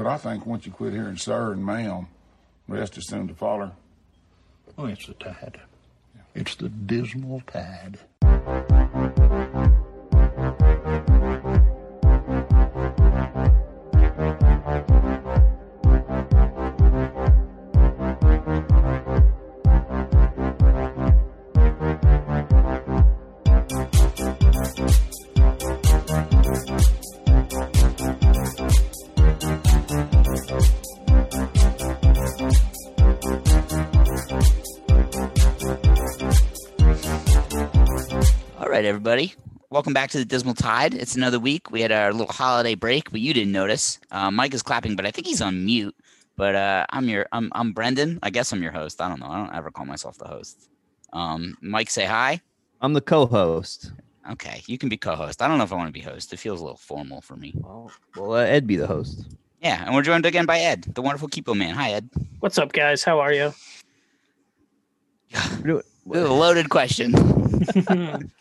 But I think once you quit hearing sir and ma'am, rest is soon to follow. Oh, it's the tide. It's the dismal tide. Right, everybody. Welcome back to the Dismal Tide. It's another week. We had our little holiday break, but you didn't notice. Uh, Mike is clapping, but I think he's on mute. But uh, I'm your I'm I'm Brendan. I guess I'm your host. I don't know. I don't ever call myself the host. Um, Mike, say hi. I'm the co-host. Okay, you can be co-host. I don't know if I want to be host. It feels a little formal for me. Well, well uh, Ed be the host. Yeah, and we're joined again by Ed, the wonderful Keepo man. Hi, Ed. What's up, guys? How are you? Ooh, loaded question.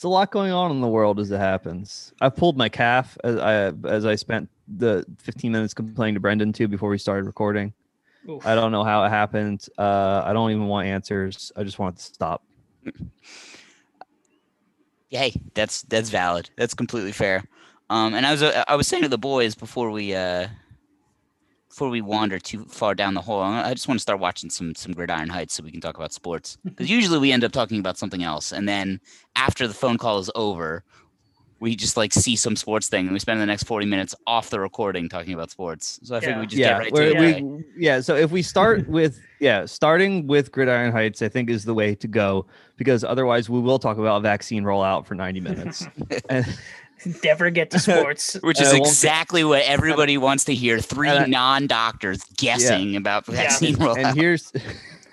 It's a lot going on in the world as it happens. I pulled my calf as I as I spent the 15 minutes complaining to Brendan too before we started recording. Oof. I don't know how it happened. Uh, I don't even want answers. I just want it to stop. Hey, that's that's valid. That's completely fair. Um, and I was uh, I was saying to the boys before we uh before we wander too far down the hole, I just want to start watching some some Gridiron Heights so we can talk about sports. Mm-hmm. Because usually we end up talking about something else, and then after the phone call is over, we just like see some sports thing, and we spend the next forty minutes off the recording talking about sports. So I figured Yeah. we just yeah, get right we're- to it. we, yeah. So if we start with yeah, starting with Gridiron Heights, I think is the way to go because otherwise we will talk about vaccine rollout for 90 minutes. and, Never get to sports. Which is I exactly what everybody wants to hear. Three And I- non-doctors guessing about vaccine rollout. and here's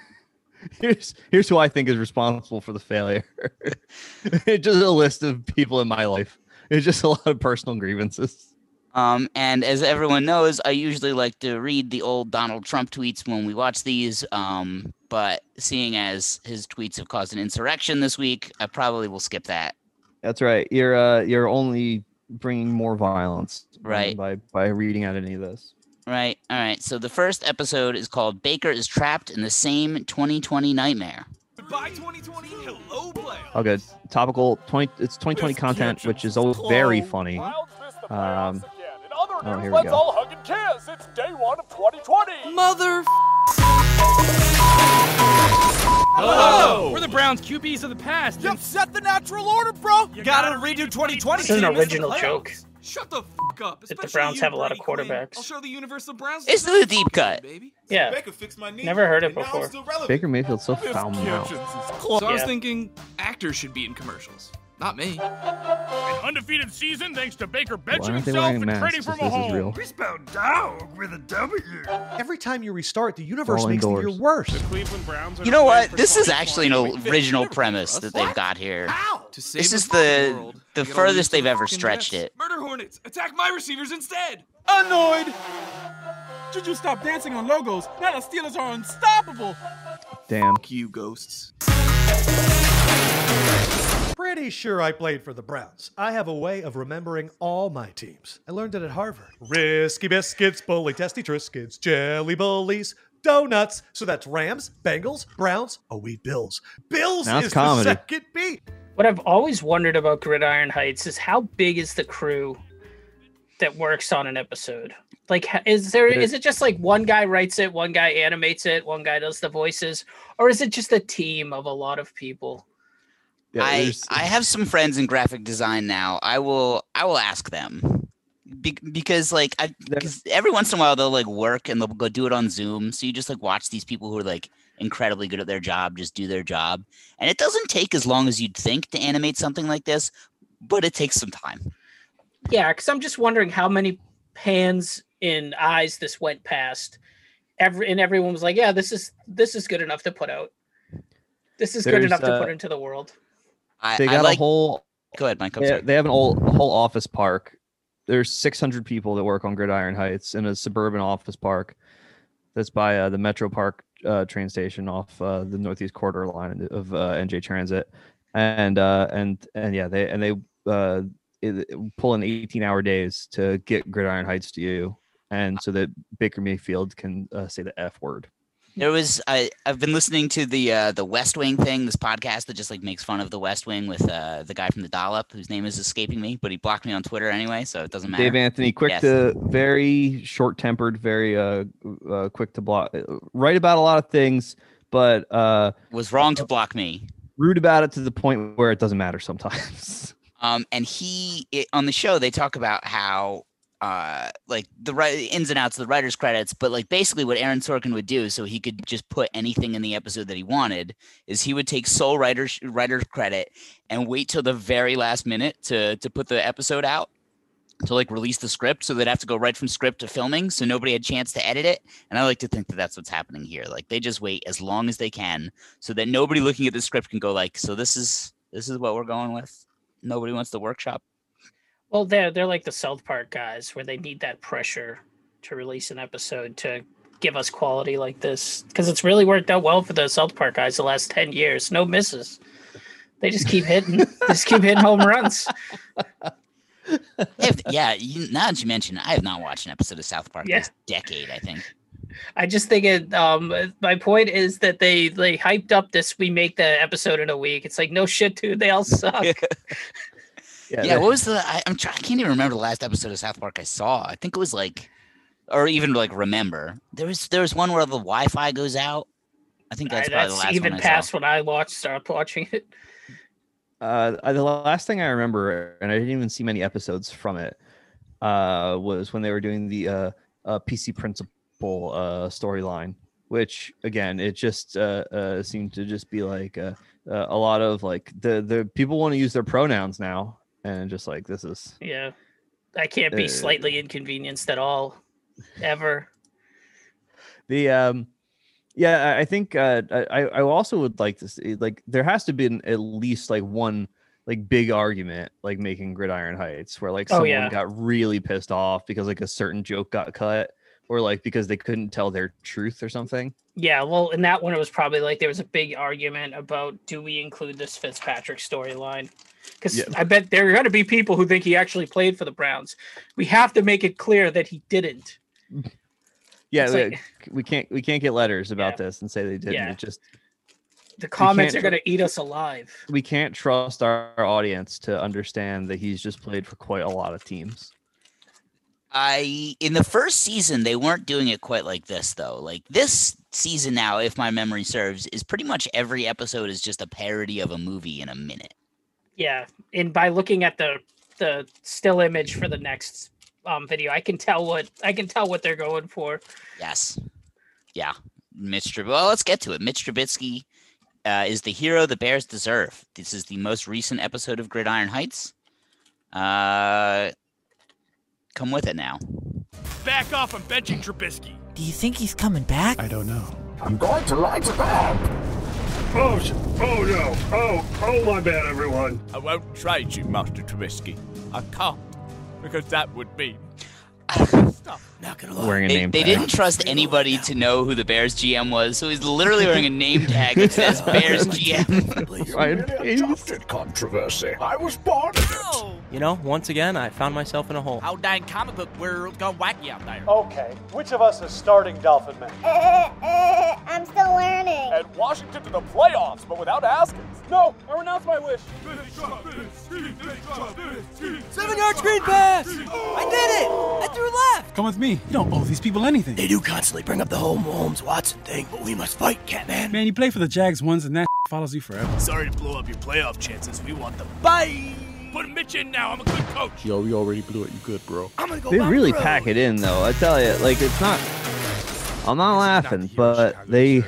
here's here's who I think is responsible for the failure. it's just a list of people in my life. It's just a lot of personal grievances. Um, and as everyone knows, I usually like to read the old Donald Trump tweets when we watch these. Um, but seeing as his tweets have caused an insurrection this week, I probably will skip that. That's right. You're uh you're only bringing more violence Right. by by reading out any of this. Right. All right. So the first episode is called Baker is Trapped in the Same 2020 Nightmare. Goodbye 2020. Hello, player. Oh, good. Topical 20. It's 2020 content, which is always very funny. Um, oh, here we go. all hug and kiss. It's day one of 2020. Mother. Hello. We're the Browns QBs of the past. You set the natural order, bro. You gotta redo 2020. This is an so you miss the original joke. Shut the f up. If the Browns you, have a lot of quarterbacks. I'll show the universal Browns. This is the deep cut. baby. Yeah. Baker fixed my knee. Never heard it and now I'm before. Baker Mayfield's so foul mouthed. kitchen's is close. So I was Yeah. thinking actors should be in commercials, not me. An undefeated season thanks to Baker benching Why himself and masks trading if for this is Mahomes. real? We spelled dog with a W. Every time you restart, the universe all makes the indoors. year worse. The Cleveland Browns. are You know what? This is actually an original premise that they've got here. How? To save This is the world, the furthest they've ever stretched Jets. it. Murder Hornets, attack my receivers instead. Annoyed. Should you stop dancing on logos? Now the Steelers are unstoppable. Damn. You ghosts. Pretty sure I played for the Browns. I have a way of remembering all my teams. I learned it at Harvard. Risky biscuits, bully testy triscuits, jelly bullies, donuts. So that's Rams, Bengals, Browns, oh we Bills. Bills Now it's is comedy. the second beat. What I've always wondered about Gridiron Heights is how big is the crew that works on an episode? Like, is there There- is it just like one guy writes it, one guy animates it, one guy does the voices, or is it just a team of a lot of people? Yeah, I I have some friends in graphic design now. I will I will ask them Be- because like I because every once in a while they'll like work and they'll go do it on Zoom. So you just like watch these people who are like incredibly good at their job just do their job, and it doesn't take as long as you'd think to animate something like this, but it takes some time. Yeah, because I'm just wondering how many pans and eyes this went past. Every and everyone was like, "Yeah, this is this is good enough to put out. This is good There's, enough to uh, put into the world." I, they I got like. a whole go ahead, Mike. They, they have an old whole office park. There's 600 people that work on Gridiron Heights in a suburban office park that's by uh, the Metro Park uh, train station off uh, the Northeast Corridor line of uh, NJ Transit, and uh, and and yeah, they and they uh, it, it- pull in 18 hour days to get Gridiron Heights to you. and so that Baker Mayfield can uh, say the F word. There was I I've been listening to the uh, the West Wing thing, this podcast that just like makes fun of the West Wing with uh, the guy from the Dollop, whose name is escaping me, but he blocked me on Twitter anyway, so it doesn't matter. Dave Anthony, quick Yes. to very short tempered, very uh, uh quick to block, right about a lot of things, but uh was wrong to block me. rude about it to the point where it doesn't matter sometimes. Um, and he it, on the show they talk about how uh like the right ins and outs of the writers credits but like basically what aaron sorkin would do so he could just put anything in the episode that he wanted is he would take sole writer writer credit and wait till the very last minute to to put the episode out to like release the script so they'd have to go right from script to filming so nobody had chance to edit it and i like to think that that's what's happening here like they just wait as long as they can so that nobody looking at the script can go like so this is this is what we're going with? Nobody wants the workshop Well, they're they're like the South Park guys, where they need that pressure to release an episode to give us quality like this, because it's really worked out well for the South Park guys the last ten years. No misses. They just keep hitting, just keep hitting home runs. If, yeah, you, now that you mention, it, I have not watched an episode of South Park Yeah. this decade. I think. I just think it. Um, my point is that they they hyped up this. We make the episode in a week. It's like no shit, dude. They all suck. Yeah, that- what was the? I, I'm trying. I can't even remember the last episode of South Park I saw. I think it was like, or even like remember. There was there was one where the Wi-Fi goes out. I think that's Uh, probably the last even one I past saw. when I watched, started watching it. Uh, uh, the last thing I remember, and I didn't even see many episodes from it, uh, was when they were doing the uh, uh, PC Principal uh, storyline, which again, it just uh, uh, seemed to just be like uh, uh, a lot of like the the people want to use their pronouns now, and just like this is Yeah, I can't be Uh, slightly inconvenienced at all, ever. the um yeah i think uh i i also would like to see like there has to be an, at least like one like big argument like making gridiron heights where like Oh, someone yeah. got really pissed off because like a certain joke got cut or like because they couldn't tell their truth or something Yeah, well, in that one, it was probably like there was a big argument about do we include this Fitzpatrick storyline? Because Yeah. I bet there are going to be people who think he actually played for the Browns. We have to make it clear that he didn't. yeah we- like- we can't we can't get letters about Yeah. this and say they didn't Yeah. it just The comments are going to eat us alive. we can't trust our, our audience to understand that he's just played for quite a lot of teams I in the first season they weren't doing it quite like this though. Like this season now, if my memory serves, is pretty much every episode is just a parody of a movie in a minute. Yeah, and by looking at the the still image for the next um video, I can tell what I can tell what they're going for. Yes. Yeah. Mitch Trub- Well, let's get to it. Mitch Trubisky uh, is the hero the Bears deserve. This is the most recent episode of Gridiron Heights. Uh, come with it now. Back off, I'm benching Trubisky. Do you think he's coming back? I don't know. I'm going to light it up. Oh, oh. Oh, my bad, everyone. I won't trade you, Master Trubisky. I can't, because that would mean. Not gonna lie. wearing a They, name they tag. didn't trust anybody to know who the Bears GM was, so he's literally wearing a name tag that says Bears GM. Ryan Pace. controversy. I was born in it. You know, once again, I found myself in a hole. How dang comic book world gone wacky out there. Okay, which of us is starting Dolphin Man? Eh, eh, eh, I'm still learning. And Washington to the playoffs, but without Haskins. No, I renounce my wish. Seven yard screen pass! I did it! I threw left! Come with me. You don't owe these people anything. They do constantly bring up the whole Holmes Watson thing, but we must fight, Catman. Man, you play for the Jags once and that follows you forever. Sorry to blow up your playoff chances. We want them. Bye! Put a Mitch in now. I'm a good coach. Yo, we already blew it. You good, bro? I'm gonna go they really the road. pack it in though i tell you like it's not i'm not laughing but they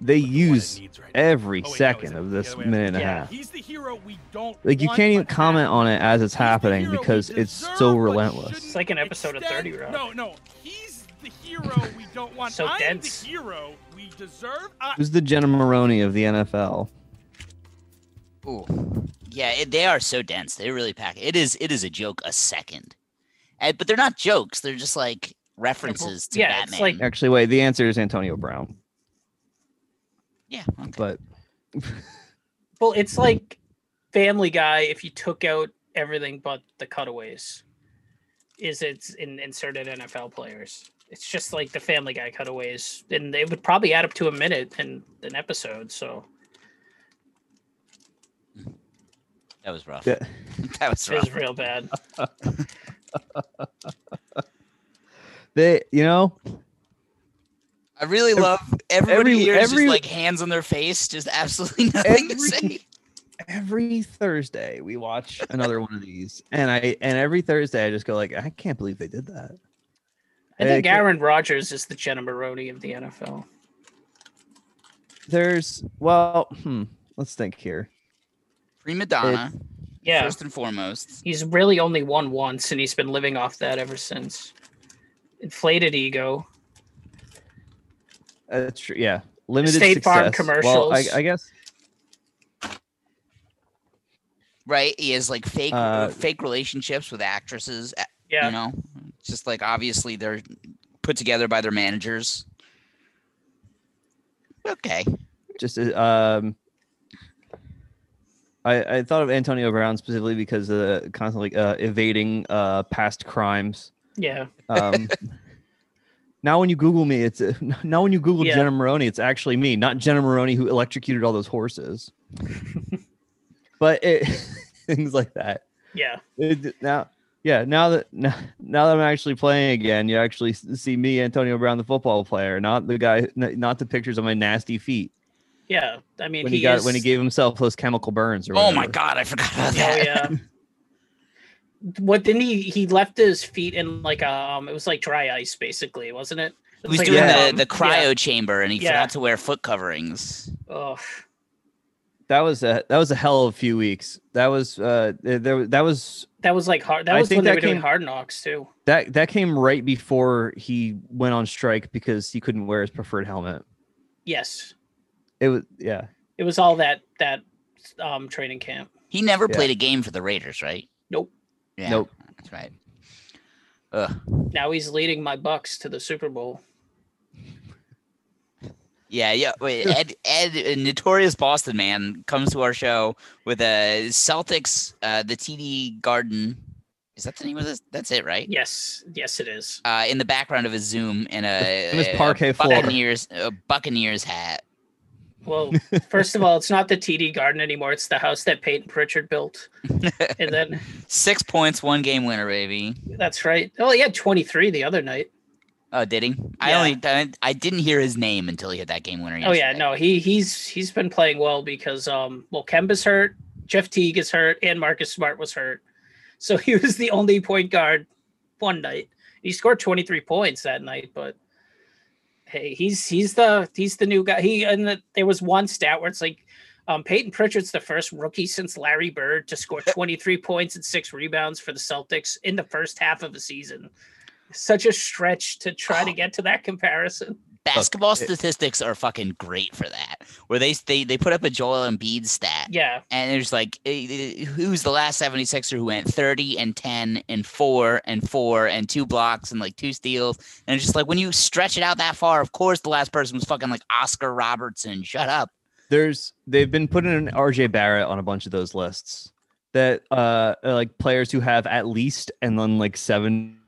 they use every Oh, wait, second is it of this other minute and a Yeah. half He's the hero we don't like you can't even comment on it as it's happening hero we because it's so relentless It's like an episode of 30 Rock. No, no. He's the hero we don't want. So I'm dense. the hero we deserve. I- who's the jenna maroney of the nfl Ooh. Yeah, it, they are so dense. They really pack. It is it is a joke a second. And, but they're not jokes. They're just like references to yeah, it's Batman. like- actually wait the answer is antonio brown yeah, okay. but Well, it's like Family Guy if you took out everything but the cutaways. is it's in inserted NFL players. It's just like the Family Guy cutaways, and they would probably add up to a minute in an episode. So That was rough. Yeah. that was rough. it was real bad. They, you know, I really love everybody every- here is every- just like hands on their face, just absolutely nothing to Every- say. every Thursday we watch another one of these, and I and every Thursday I just go like, I can't believe they did that. I think Like, Aaron Rodgers is the Jenna Maroney of the NFL. There's well, hmm, let's think here. Prima donna, Yeah, first and foremost. he's really only won once, and he's been living off that ever since. Inflated ego. That's true. Yeah, limited State Farm success. Well, I, commercials. I guess Right? He has like fake Uh, fake relationships with actresses. Yeah. You know, It's just like obviously they're put together by their managers. Okay. just uh, um. I, I thought of Antonio Brown specifically because uh, constantly uh, evading uh, past crimes. Yeah. Um, now when you Google me, it's uh, now when you Google Yeah. Jenna Maroney, it's actually me, not Jenna Maroney who electrocuted all those horses. but it, things like that. Yeah. It- now, yeah, now that now, now that I'm actually playing again, you actually see me, Antonio Brown, the football player, not the guy, not the pictures of my nasty feet Yeah. I mean, when he, he, got is, when he gave himself those chemical burns. Or Oh my god, I forgot about Oh that. yeah. What didn't he? He left his feet in like um, it was like dry ice, basically, wasn't it? It He was like doing a, the, um, the cryo yeah. chamber and he Yeah. forgot to wear foot coverings. Oh, That was a that was a hell of a few weeks. That was uh there that was that was like hard. That I was think when they that were doing came- hard knocks too. that that came right before he went on strike because he couldn't wear his preferred helmet. Yes, It was yeah. it was all that that um training camp. He never Yeah. played a game for the Raiders, right? Nope. Yeah, Nope. That's right. Ugh. Now he's leading my Bucks to the Super Bowl. Yeah, yeah. Wait, Ed, Ed, a notorious Boston man, comes to our show with a Celtics, uh, the TD Garden. Is that the name of this? That's it, right? Yes, yes, it is. Uh, in the background of his Zoom in a, And his a parquet floor. Buccaneers, a Buccaneers hat. Well, first of all, it's not the TD Garden anymore. It's the house that Payton Pritchard built. and then Six points, one game winner, baby. that's right. Oh, he had 23 the other night. Oh, did he? I only I, I didn't hear his name until he hit that game winner. Oh yeah, no, he he's he's been playing well because um well Kemba's hurt, Jeff Teague is hurt, and Marcus Smart was hurt. So he was the only point guard one night. He scored 23 points that night, but hey, he's he's the he's the new guy. He and the, there was one stat where it's like um Payton Pritchard's the first rookie since Larry Bird to score 23 points and six rebounds for the Celtics in the first half of the season. Such a stretch to try to get to that comparison. Basketball it- statistics are fucking great for that. Where they they they put up a Joel Embiid stat. Yeah. And there's like, eh, eh, who's the last 76er who went 30 and 10 and 4 and 4 and two blocks and like two steals? And it's just like, when you stretch it out that far, of course, the last person was fucking like Oscar Robertson. Shut up. There's they've been putting an RJ Barrett on a bunch of those lists that uh like players who have at least and then like seven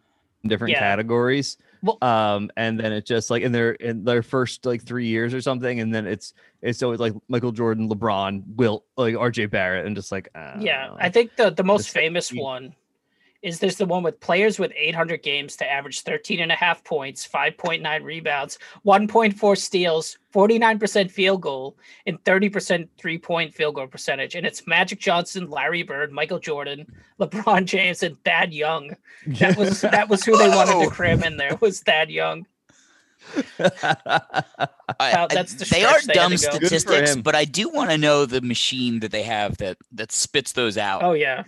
different Yeah. categories. Well- um and then it's just like in their in their first like three years or something, and then it's it's always like Michael Jordan, LeBron, Will, like RJ Barrett, and just like I Yeah, know. I think the the most famous one is this the one with players with 800 games to average 13 and a half points, 5.9 rebounds, 1.4 steals, 49% field goal, and 30% three point field goal percentage. And it's Magic Johnson, Larry Bird, Michael Jordan, LeBron James, and Thad Young. That was that was who they wanted to cram in there was Thad Young. I- Wow, that's the they are they dumb to go. Good for statistics, but I do want to know the machine that they have that that spits those out. Oh yeah.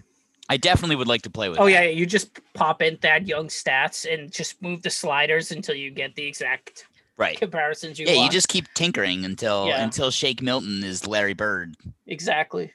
I definitely would like to play with. Oh that. yeah, you just pop in Thad Young stats and just move the sliders until you get the exact right. comparisons you Yeah, you just keep tinkering until Yeah. until Shake Milton is Larry Bird. exactly.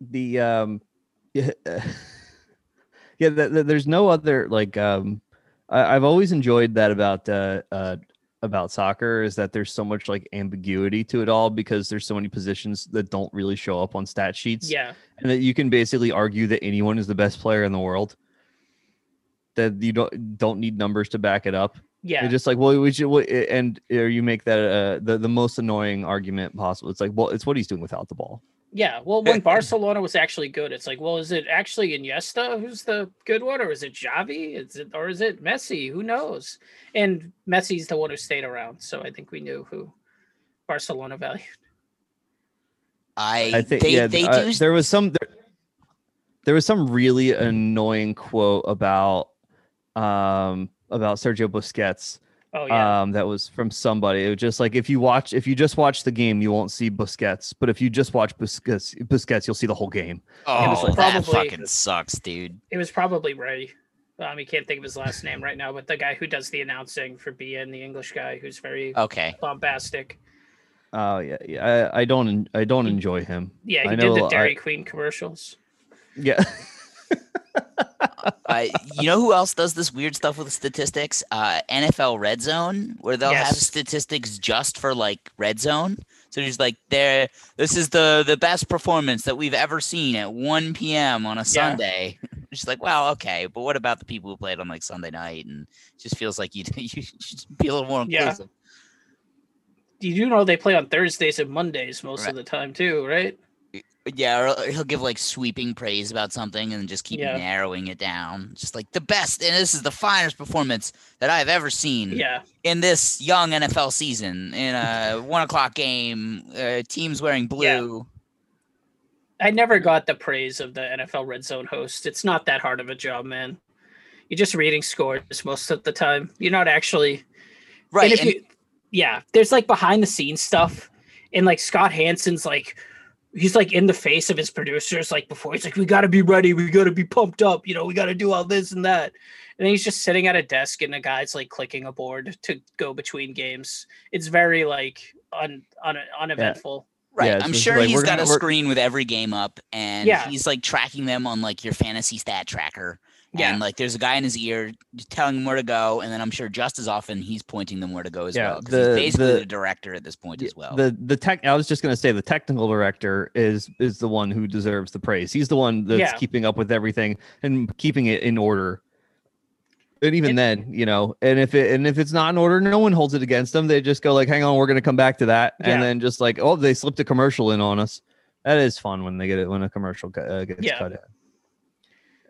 the um yeah yeah th- th- there's no other like um I, i've always enjoyed that about uh uh about soccer is that there's so much like ambiguity to it all because there's so many positions that don't really show up on stat sheets Yeah. and that you can basically argue that anyone is the best player in the world that you don't don't need numbers to back it up. Yeah. They're just like, well, we should, and or you make that uh, the the most annoying argument possible. It's like, well, it's what he's doing without the ball. Yeah, well, when Barcelona was actually good, it's like, well, is it actually Iniesta who's the good one, or is it Xavi? Is it or is it Messi? Who knows? And Messi's the one who stayed around, so I think we knew who Barcelona valued. I, I think they, yeah, they uh, do there was some there, there was some really annoying quote about um about Sergio Busquets. Oh yeah. Um, that was from somebody. It was just like if you watch, if you just watch the game, you won't see Busquets. But if you just watch Busquets, Busquets, you'll see the whole game. Oh, was that probably- fucking sucks, dude. It was probably Ray. Um, I can't think of his last name right now, but the guy who does the announcing for beIN, the English guy who's very Okay. bombastic. Oh yeah, yeah. I, I don't, I don't enjoy him. Yeah, he I did know the I- Dairy Queen commercials. Yeah. I, you know who else does this weird stuff with statistics? Uh, NFL Red Zone, where they'll have statistics just for like Red Zone. So there's like there, this is the the best performance that we've ever seen at 1 p.m. on a Sunday. Just like, well, okay, but what about the people who played on like Sunday night? And it just feels like you you should be a little more Yeah. inclusive. You do know they play on Thursdays and Mondays most Right. of the time too, right? Yeah, or he'll give like sweeping praise about something and just keep Yeah. narrowing it down. Just like the best, and this is the finest performance that I've ever seen. Yeah. in this young NFL season, in a one o'clock game, uh, teams wearing blue. I never got the praise of the NFL Red Zone host. It's not that hard of a job, man. You're just reading scores most of the time. You're not actually Right, And and- you, yeah, there's like behind the scenes stuff, and like Scott Hanson's like, he's like in the face of his producers like before. He's like, we got to be ready, we got to be pumped up, you know, we got to do all this and that. And then he's just sitting at a desk, and the guy's like clicking a board to go between games. It's very like un, un uneventful. Right, Yeah, I'm sure like, he's we're got gonna- a screen with every game up, and Yeah. he's like tracking them on like your fantasy stat tracker. Yeah. And like, there's a guy in his ear telling him where to go, and then I'm sure just as often he's pointing them where to go as Yeah, well. Because he's basically the- the, director at this point as well. The the tech. I was just gonna say the technical director is is the one who deserves the praise. He's the one that's Yeah. keeping up with everything and keeping it in order. And even then, you know, and if it and if it's not in order, no one holds it against them. They just go like, "Hang on, we're gonna come back to that," Yeah. and then just like, "Oh, they slipped a commercial in on us." That is fun when they get it when a commercial uh, gets cut in.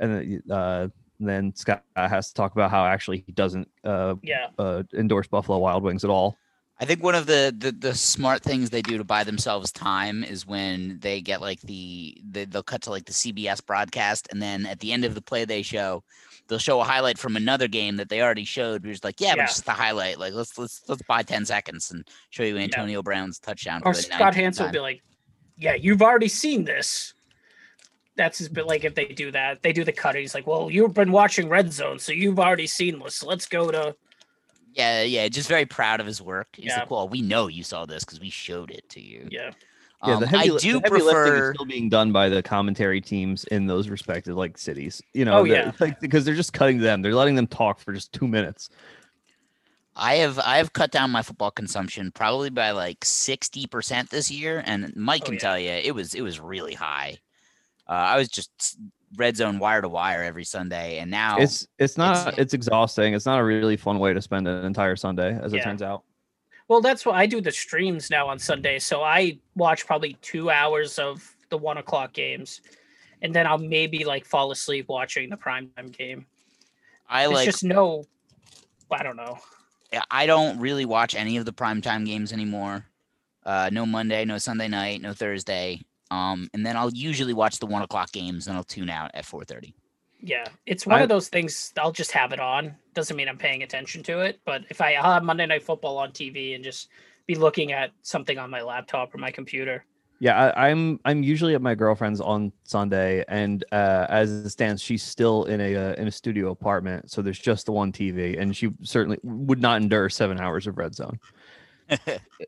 And then, uh, then Scott has to talk about how actually he doesn't uh, Yeah. uh, endorse Buffalo Wild Wings at all. I think one of the, the the smart things they do to buy themselves time is when they get like the, the they'll cut to like the CBS broadcast and then at the end of the play they show they'll show a highlight from another game that they already showed. We're just like, yeah, but Yeah. it's just the highlight. Like let's let's let's buy ten seconds and show you Antonio Brown's touchdown. Or for the Scott 19th Hanson will be like, "Yeah, you've already seen this." That's his bit. Like if they do that, they do the cut. He's like, "Well, you've been watching Red Zone, so you've already seen this. So let's go to." yeah, yeah, just very proud of his work. He's Yeah. like, well, we know you saw this because we showed it to you. Yeah. Yeah, Um, the heavy, I do the heavy lifting prefer. is still being done by the commentary teams in those respective like cities. You know, Oh, yeah. like because they're just cutting them. They're letting them talk for just two minutes. I have I have cut down my football consumption probably by like sixty percent this year, and Mike Oh, can yeah. tell you it was it was really high. Uh, I was just red zone wire to wire every Sunday, and now It's it's not it's, exhausting. It's not a really fun way to spend an entire Sunday, as it turns out. Well, that's what I do the streams now on Sunday. So I watch probably two hours of the one o'clock games, and then I'll maybe like fall asleep watching the primetime game. I There's like just no, I don't know. I don't really watch any of the primetime games anymore. Uh, no Monday, no Sunday night, no Thursday. Um, and then I'll usually watch the one o'clock games, and I'll tune out at four thirty. Yeah, it's one I- of those things. I'll just have it on. Doesn't mean I'm paying attention to it, but if I I'll have Monday Night Football on TV and just be looking at something on my laptop or my computer. Yeah, I, I'm I'm usually at my girlfriend's on Sunday, and uh, as it stands, she's still in a uh, in a studio apartment, so there's just the one TV, and she certainly would not endure seven hours of red zone.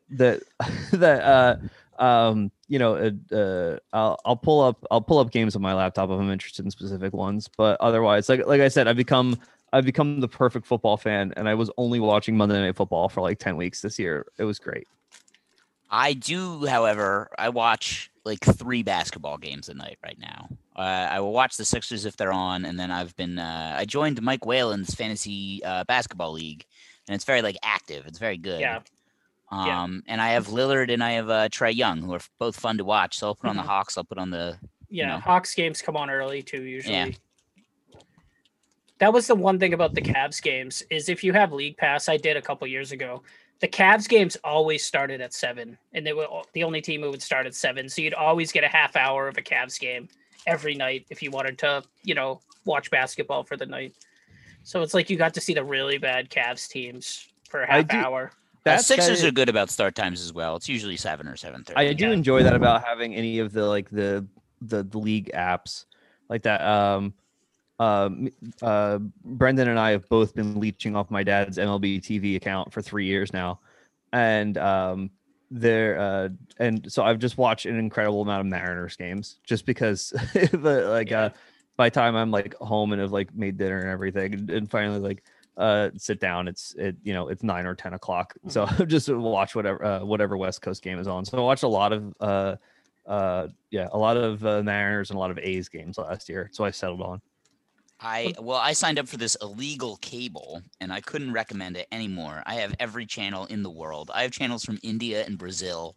that that uh um you know uh, uh I'll, I'll pull up i'll pull up games on my laptop if i'm interested in specific ones but otherwise like like i said i've become i've become the perfect football fan and i was only watching monday night football for like 10 weeks this year it was great I do, however, I watch like three basketball games a night right now. Uh, I will watch the Sixers if they're on, and then I've been uh, I joined Mike Whalen's fantasy uh, basketball league, and it's very like active. It's very good. Yeah. Um, and I have Lillard and I have uh, Trae Young, who are f- both fun to watch. So I'll put on the Mhm. Hawks. I'll put on the Yeah, know. Hawks games come on early too. Usually. Yeah. That was the one thing about the Cavs games is if you have League Pass, I did a couple years ago. The Cavs games always started at seven, and they were the only team who would start at seven. So you'd always get a half hour of a Cavs game every night if you wanted to, you know, watch basketball for the night. So it's like you got to see the really bad Cavs teams for a half do- hour. Uh, Sixers kinda- are good about start times as well. It's usually seven or seven thirty. I do enjoy that about having any of the like the the, the league apps like that. Um, um, uh, Brendan and I have both been leeching off my dad's MLB TV account for three years now, and um, there uh, and so I've just watched an incredible amount of Mariners games just because, the, like, uh, by the time I'm like home and have like made dinner and everything, and, and finally like uh sit down it's it you know it's nine or ten o'clock so just watch whatever uh, whatever west coast game is on so i watched a lot of uh uh yeah a lot of uh, mariners and a lot of a's games last year so i settled on I well, I signed up for this illegal cable, and I couldn't recommend it anymore. I have every channel in the world. I have channels from India and Brazil.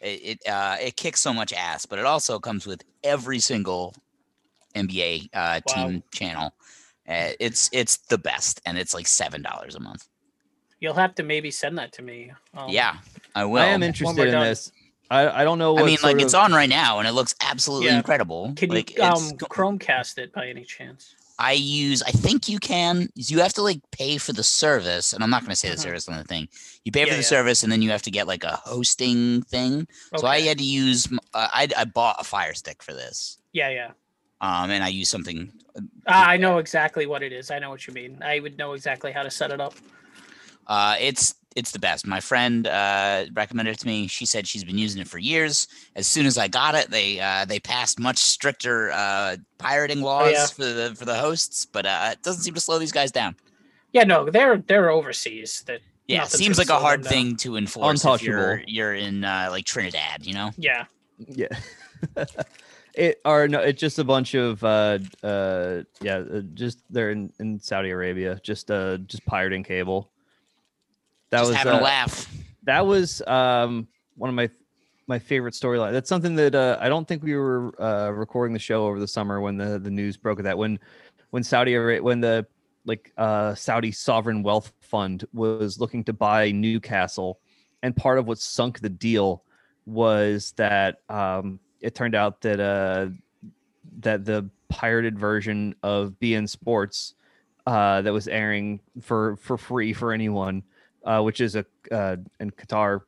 It it, uh, it kicks so much ass, but it also comes with every single NBA uh, team channel. Uh, it's it's the best, and it's like seven dollars a month. You'll have to maybe send that to me. Um, yeah, I will. i am interested in done. this i i don't know what I mean, like sort it's on right now, and it looks absolutely Yeah. incredible. Can like you it's um, Chromecast it by any chance? I use, I think you can. You have to like pay for the service, and I'm not going to say the Mhm. service on the thing. You pay for the yeah. service, and then you have to get like a hosting thing. So I had to use. Uh, I I bought a Fire Stick for this, Yeah, yeah. Um, and I use something. Ah, I know exactly what it is. I know what you mean. I would know exactly how to set it up. Uh, it's it's the best. My friend uh, recommended it to me. She said she's been using it for years. As soon as I got it, they uh, they passed much stricter uh, pirating laws Oh, yeah. for the for the hosts, but uh, it doesn't seem to slow these guys down. Yeah, no, they're they're overseas. That Yeah, seems like a hard thing to enforce if you're you're in uh, like Trinidad, you know. Yeah, yeah it or no it's just a bunch of uh uh yeah uh, just they're in in saudi arabia just uh just pirating cable that Just was having uh, a laugh. that was um one of my my favorite storyline that's something that uh, i don't think we were uh recording the show over the summer when the the news broke of that when when saudi arabia when the like uh saudi sovereign wealth fund was looking to buy newcastle and part of what sunk the deal was that um it turned out that uh that the pirated version of beIN Sports uh that was airing for for free for anyone uh which is a uh in Qatar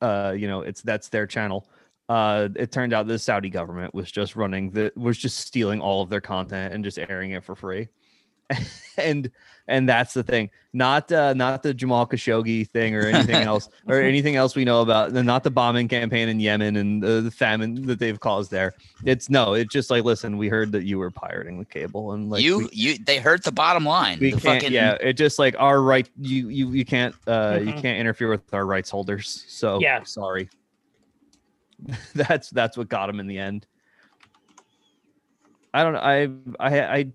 uh you know it's that's their channel. Uh it turned out the Saudi government was just running the was just stealing all of their content and just airing it for free and and that's the thing not uh not the Jamal Khashoggi thing or anything else or anything else we know about not the bombing campaign in Yemen and the, the famine that they've caused there it's no it's just like listen we heard that you were pirating the cable and like you we, you they hurt the bottom line. we the can't fucking yeah it just like our right you you you can't uh you Mhm. can't interfere with our rights holders so Yeah. sorry that's that's what got him in the end i don't know i i i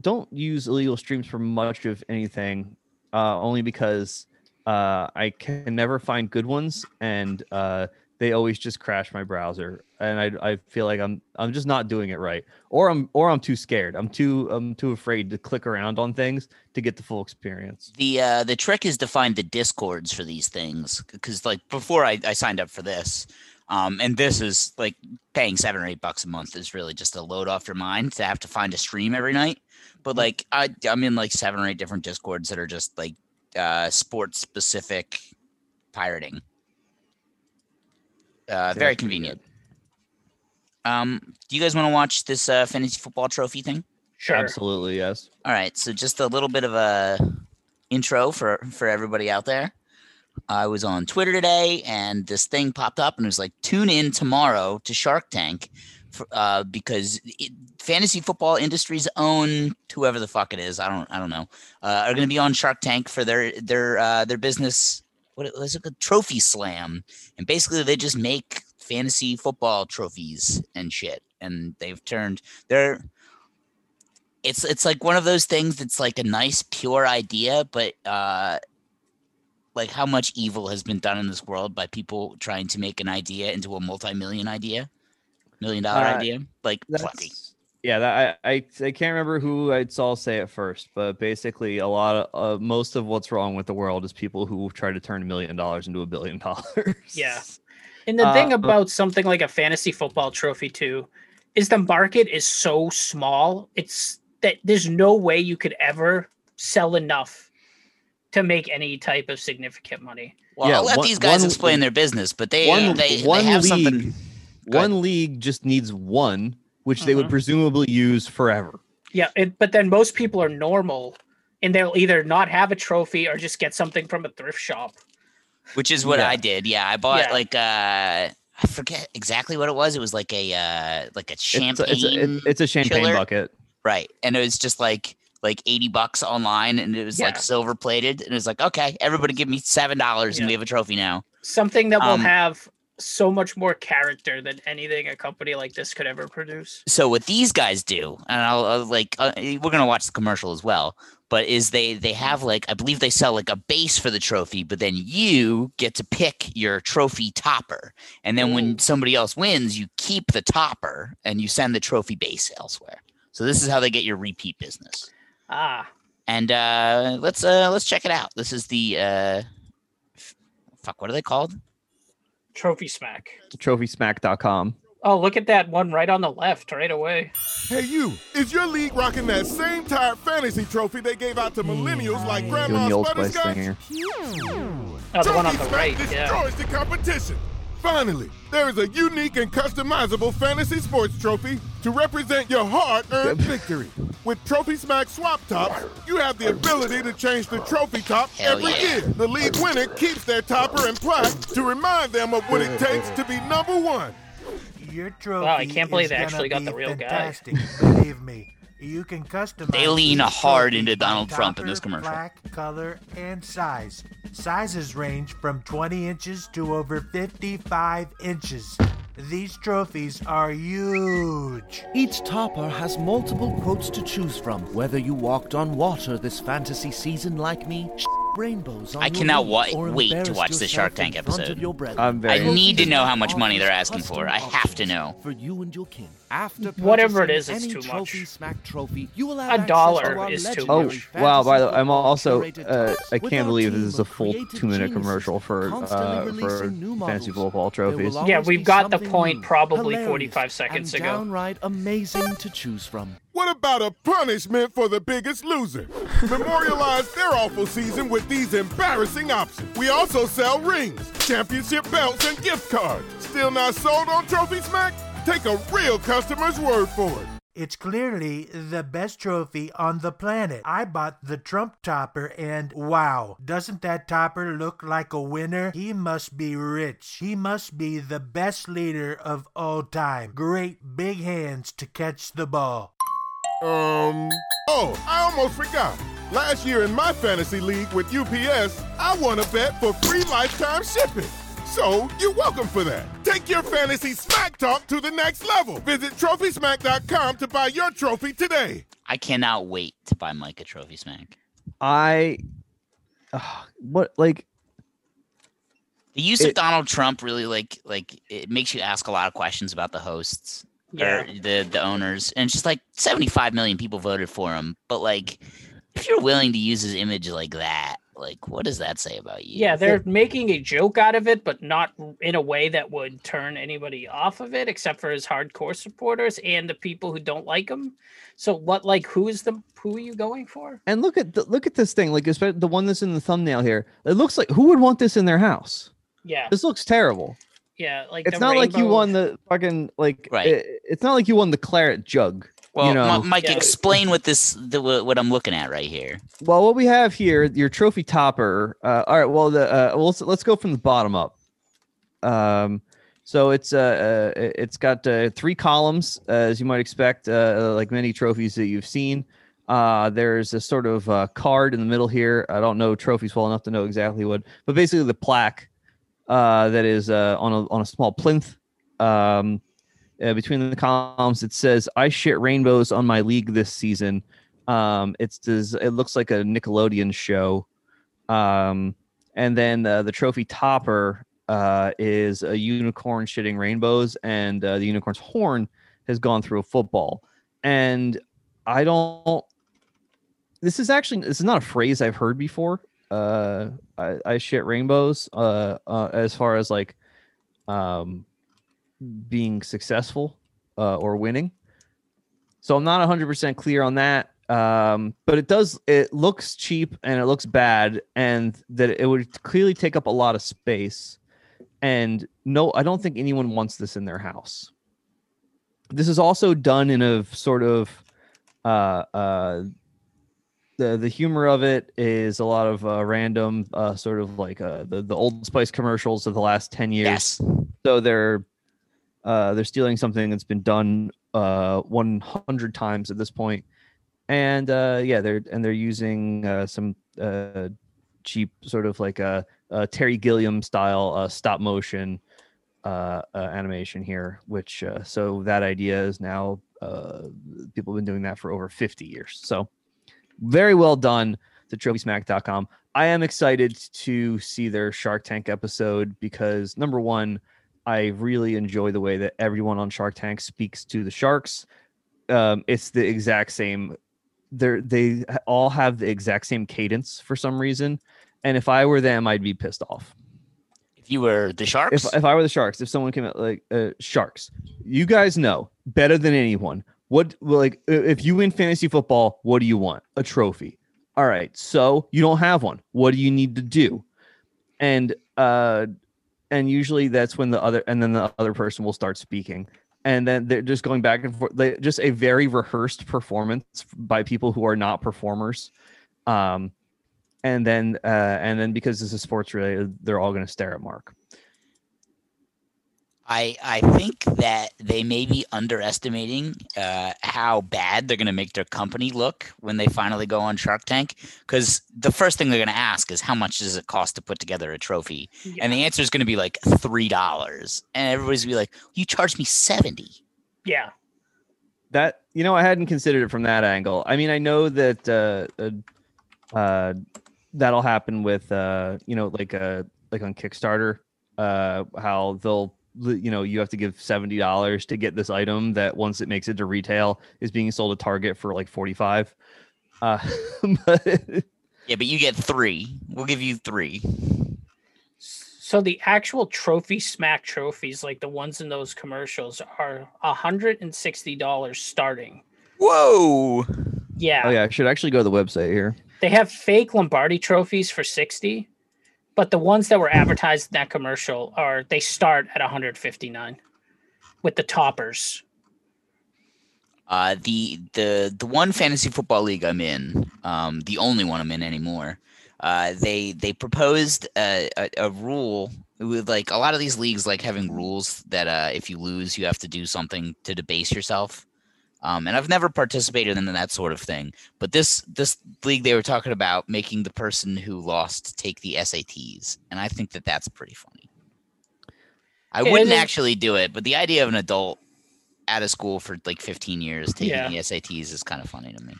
don't use illegal streams for much of anything uh only because uh i can never find good ones and uh they always just crash my browser and i i feel like i'm i'm just not doing it right or i'm or i'm too scared. I'm too i'm too afraid to click around on things to get the full experience. The uh the trick is to find the discords for these things because like before I, I signed up for this um and this is like paying seven or eight bucks a month is really just a load off your mind to have to find a stream every night. But like i i'm in like seven or eight different discords that are just like uh sports specific pirating. Uh very convenient. um do you guys want to watch this uh fantasy football trophy thing? Sure. absolutely yes. All right, so just a little bit of a intro for for everybody out there. I was on Twitter today, and this thing popped up, and it was like, "Tune in tomorrow to Shark Tank," for, uh, because it, fantasy football industry's own whoever the fuck it is, I don't I don't know, uh, are going to be on Shark Tank for their their uh, their business. What was it? called? Trophy Slam, and basically they just make fantasy football trophies and shit, and they've turned they're. It's it's like one of those things that's like a nice pure idea, but uh, like how much evil has been done in this world by people trying to make an idea into a multi-million idea, million dollar Uh, idea, like plenty. Yeah, that, I, I I can't remember who I saw say it first, but basically, a lot of uh, most of what's wrong with the world is people who try to turn a million dollars into a billion dollars. Yeah. And the thing Uh, about something like a fantasy football trophy too is the market is so small. It's that there's no way you could ever sell enough to make any type of significant money. Well, Yeah, I'll let one- these guys one- explain their business, but they one, they, one they have league, something. Go ahead. one league just needs one, which they would Mhm. presumably use forever. Yeah, it, but then most people are normal and they'll either not have a trophy or just get something from a thrift shop. which is what Yeah. I did. Yeah, I bought Yeah. like uh I forget exactly what it was. It was like a uh like a It's, champagne, a, it's, a, it's a champagne chiller. bucket. right? And it was just like like eighty bucks online, and it was like silver plated, and it was like okay, everybody give me seven dollars, and we have a trophy now. Something that will Um, have so much more character than anything a company like this could ever produce. So what these guys do, and I'll, I'll like uh, we're gonna watch the commercial as well. But is they they have like I believe they sell like a base for the trophy, but then you get to pick your trophy topper, and then when somebody else wins, you keep the topper and you send the trophy base elsewhere. So this is how they get your repeat business. Ah, And uh, let's uh, let's check it out. This is the uh, f- fuck. What are they called? trophy smack. TrophySmack.com. Oh, look at that one right on the left, right away. Hey, you, is your league rocking that same tired fantasy trophy they gave out to millennials like Grandma's the Old Spice butterscotch? Oh, the one on Trophy the Smack right. Yeah. destroys the competition. Finally, there is a unique and customizable fantasy sports trophy to represent your hard-earned victory. With Trophy Smack Swap Tops, you have the ability to change the trophy top Hell every yeah. year. The league winner keeps their topper and plaque to remind them of what it takes to be number one. Your trophy Wow, I can't believe they actually got the be real guy. fantastic, Believe me. You can customize. They lean hard into by Donald Trump in this commercial. Plaque, color, and size. Sizes range from 20 inches to over 55 inches. These trophies are huge. Each topper has multiple quotes to choose from. Whether you walked on water this fantasy season like me, rainbows on I your cannot wa- or wait to watch the Shark Tank episode. I'm very I need to know how much money they're asking for. I have to know. For you and your kin. After Whatever it purchasing is, it's too Trophy much. Smack trophy, you will have A dollar to is too much. Oh wow! By the way, I'm also uh, I can't believe this is a full two minute commercial for uh, for releasing fantasy football trophies. Yeah, we've got the point probably 45 seconds ago. downright amazing to choose from. What about a punishment for the biggest loser? Memorialize their awful season with these embarrassing options. We also sell rings, championship belts, and gift cards. Still not sold on Trophy Smack? Take a real customer's word for it. It's clearly the best trophy on the planet. I bought the Trump topper and wow, doesn't that topper look like a winner? He must be rich. He must be the best leader of all time. Great big hands to catch the ball. Um, oh, I almost forgot. Last year in my fantasy league with UPS, I won a bet for free lifetime shipping. So you're welcome for that. Take your fantasy smack talk to the next level. Visit TrophySmack.com to buy your trophy today. I cannot wait to buy Mike a trophy smack. I uh, what like The use of Donald Trump really like like it makes you ask a lot of questions about the hosts Yeah. or the the owners, and it's just like seventy five million people voted for him. But like, if you're willing to use his image like that, like, what does that say about you? Yeah, they're making a joke out of it, but not in a way that would turn anybody off of it, except for his hardcore supporters and the people who don't like him. So, what, like, who is the who are you going for? and look at the, look at this thing like espe- the one that's in the thumbnail here. It looks like who would want this in their house? Yeah, This looks terrible. yeah, like It's the not like you won the fucking like Right. it- it's not like you won the claret jug. Well, you know, Mike, Yeah. explain what this the what what I'm looking at right here. Well, what we have here, your trophy topper. Uh, all right. Well, the uh, well, let's, let's go from the bottom up. Um, so it's uh, uh it's got uh, three columns, uh, as you might expect, uh, like many trophies that you've seen. Uh, there's a sort of uh, card in the middle here. I don't know trophies well enough to know exactly what, but basically the plaque uh, that is uh, on a on a small plinth um, uh, between the columns, it says, "I shit rainbows on my league this season." Um, it's does it looks like a Nickelodeon show. Um, and then uh, the trophy topper uh, is a unicorn shitting rainbows, and uh, the unicorn's horn has gone through a football. And I don't. This is actually this is not a phrase I've heard before. Uh, I, I shit rainbows. Uh, uh, as far as like, um, being successful uh, or winning. So I'm not 100% clear on that. Um, but it does, it looks cheap and it looks bad, and that it would clearly take up a lot of space. And no, I don't think anyone wants this in their house. This is also done in a sort of, uh, uh, the the humor of it is a lot of uh, random, uh, sort of like uh, the the Old Spice commercials of the last ten years. Yes. So they're uh, they're stealing something that's been done uh, 100 times at this point, and uh, yeah, they're and they're using uh, some uh, cheap sort of like a, a Terry Gilliam style stop motion animation here, which so that idea is now people have been doing that for over 50 years. So very well done to trophysmack.com. I am excited to see their Shark Tank episode because number one, I really enjoy the way that everyone on Shark Tank speaks to the sharks. Um, it's the exact same. They're they all have the exact same cadence for some reason, and if I were them, I'd be pissed off. If you were the Sharks, If if I were the Sharks, if someone came out like uh, Sharks, you guys know better than anyone. What like if you win fantasy football, what do you want? A trophy. All right, so you don't have one. What do you need to do? And uh, and usually that's when the other and then the other person will start speaking. And then they're just going back and forth they, just a very rehearsed performance by people who are not performers. Um and then uh and then because this is sports related they're all going to stare at mark I I think that they may be underestimating uh, how bad they're going to make their company look when they finally go on Shark Tank. Because the first thing they're going to ask is how much does it cost to put together a trophy, and the answer is going to be like three dollars, and everybody's gonna be like, "You charged me 70 Yeah. that you know i hadn't considered it from that angle i mean i know that uh uh, uh that'll happen with uh you know like uh like on kickstarter uh how they'll li- you know you have to give $70 to get this item that once it makes it to retail is being sold at target for like 45 uh but Yeah, but you get three. We'll give you three. So the actual trophy smack trophies, like the ones in those commercials, are hundred and sixty dollars starting. Whoa. Yeah. oh yeah i should actually go to the website here They have fake Lombardi trophies for 60, but the ones that were advertised in that commercial are they start at 159 with the toppers. Uh, the the the one fantasy football league I'm in, um, the only one I'm in anymore. Uh, they they proposed a, a, a rule with like a lot of these leagues like having rules that uh, if you lose you have to do something to debase yourself. Um, and I've never participated in that sort of thing. But this this league they were talking about making the person who lost take the SATs, and I think that that's pretty funny. I Yeah, wouldn't actually do it, but the idea of an adult out of school for like 15 years taking Yeah. the SATs is kind of funny to me.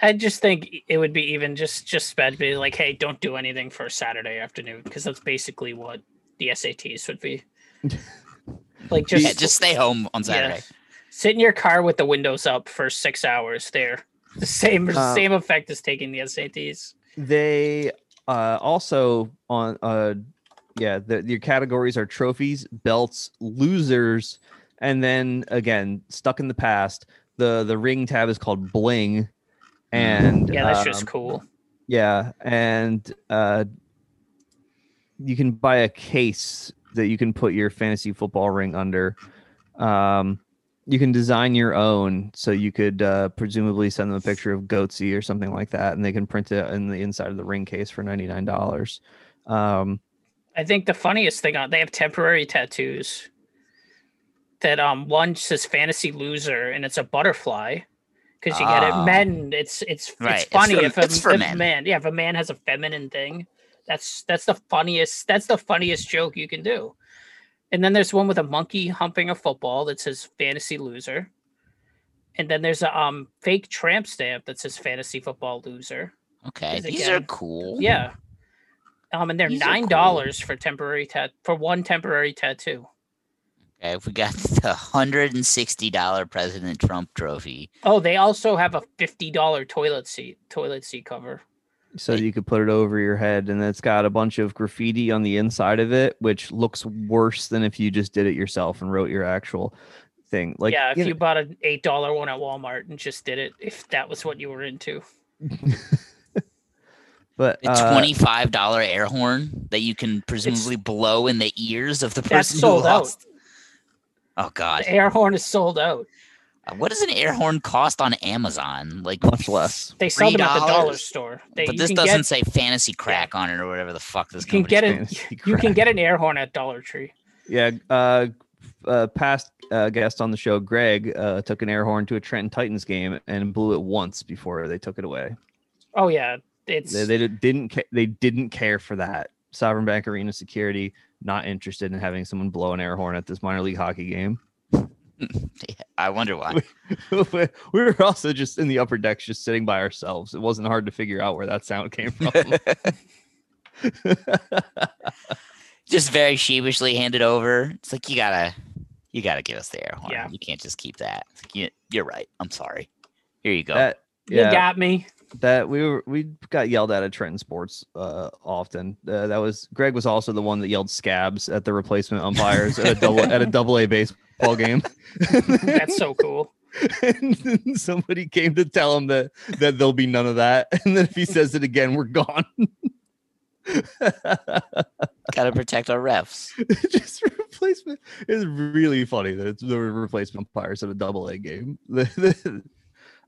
I just think it would be even just just bad to be like, hey, don't do anything for a Saturday afternoon because that's basically what the SATs would be. like just yeah, just stay home on yeah. Sit in your car with the windows up for six hours. There, the same Uh, same effect as taking the SATs. they uh also on uh yeah the, your categories are trophies belts losers and then again stuck in the past the the ring tab is called bling and Yeah, that's just um, cool. yeah and uh you can buy a case that you can put your fantasy football ring under um you can design your own so you could uh, presumably send them a picture of goatse or something like that and they can print it in the inside of the ring case for $99 um I think the funniest thing on they have temporary tattoos. That um one says fantasy loser and it's a butterfly. Because you get it Ah. men, it's it's Right, it's it's funny for- if, a, it's for if men. man, yeah, if a man has a feminine thing, that's that's the funniest that's the funniest joke you can do. And then there's one with a monkey humping a football that says fantasy loser. And then there's a um fake tramp stamp that says fantasy football loser. Okay, these are cool. Yeah. Um, and they're These nine dollars for temporary tat for one temporary tattoo. Okay, we got the hundred and sixty dollar President Trump trophy. Oh, they also have a fifty dollar toilet seat toilet seat cover. So you could put it over your head and it's got a bunch of graffiti on the inside of it which looks worse than if you just did it yourself and wrote your actual thing like yeah, if you you know- bought an eight dollar one at Walmart and just did it, if that was what you were into. but A uh, twenty five dollar air horn that you can presumably blow in the ears of the That's person who sold out. lost. Oh God, The air horn is sold out. What does an air horn cost on Amazon? Like much less They sell them at the dollar store. They, but this doesn't get, say fantasy crack on it or whatever the fuck this you can get an you can get an air horn at Dollar Tree. yeah uh uh, past uh, guest on the show, Greg, uh, took an air horn to a Trenton Titans game and blew it once before they took it away. Oh yeah, it's They, they did- didn't ca- they didn't care for that. Sovereign Bank Arena security not interested in having someone blow an air horn at this minor league hockey game. I wonder why. we were also just in the upper decks, just sitting by ourselves. It wasn't hard to figure out where that sound came from. just very sheepishly handed over. It's like you gotta, you gotta give us the air horn. Yeah. You can't just keep that. It's like, "You- you're right. I'm sorry. Here you go. That you yeah, got me. that we were we got yelled at at Trenton Sports uh, often. Uh, that was Greg was also the one that yelled scabs at the replacement umpires at a double at a double A baseball game. That's so cool. and then somebody came to tell him that that there'll be none of that, and then if he says it again, we're gone. Gotta protect our refs. just replacement is really funny that it's the replacement umpires at a double A game.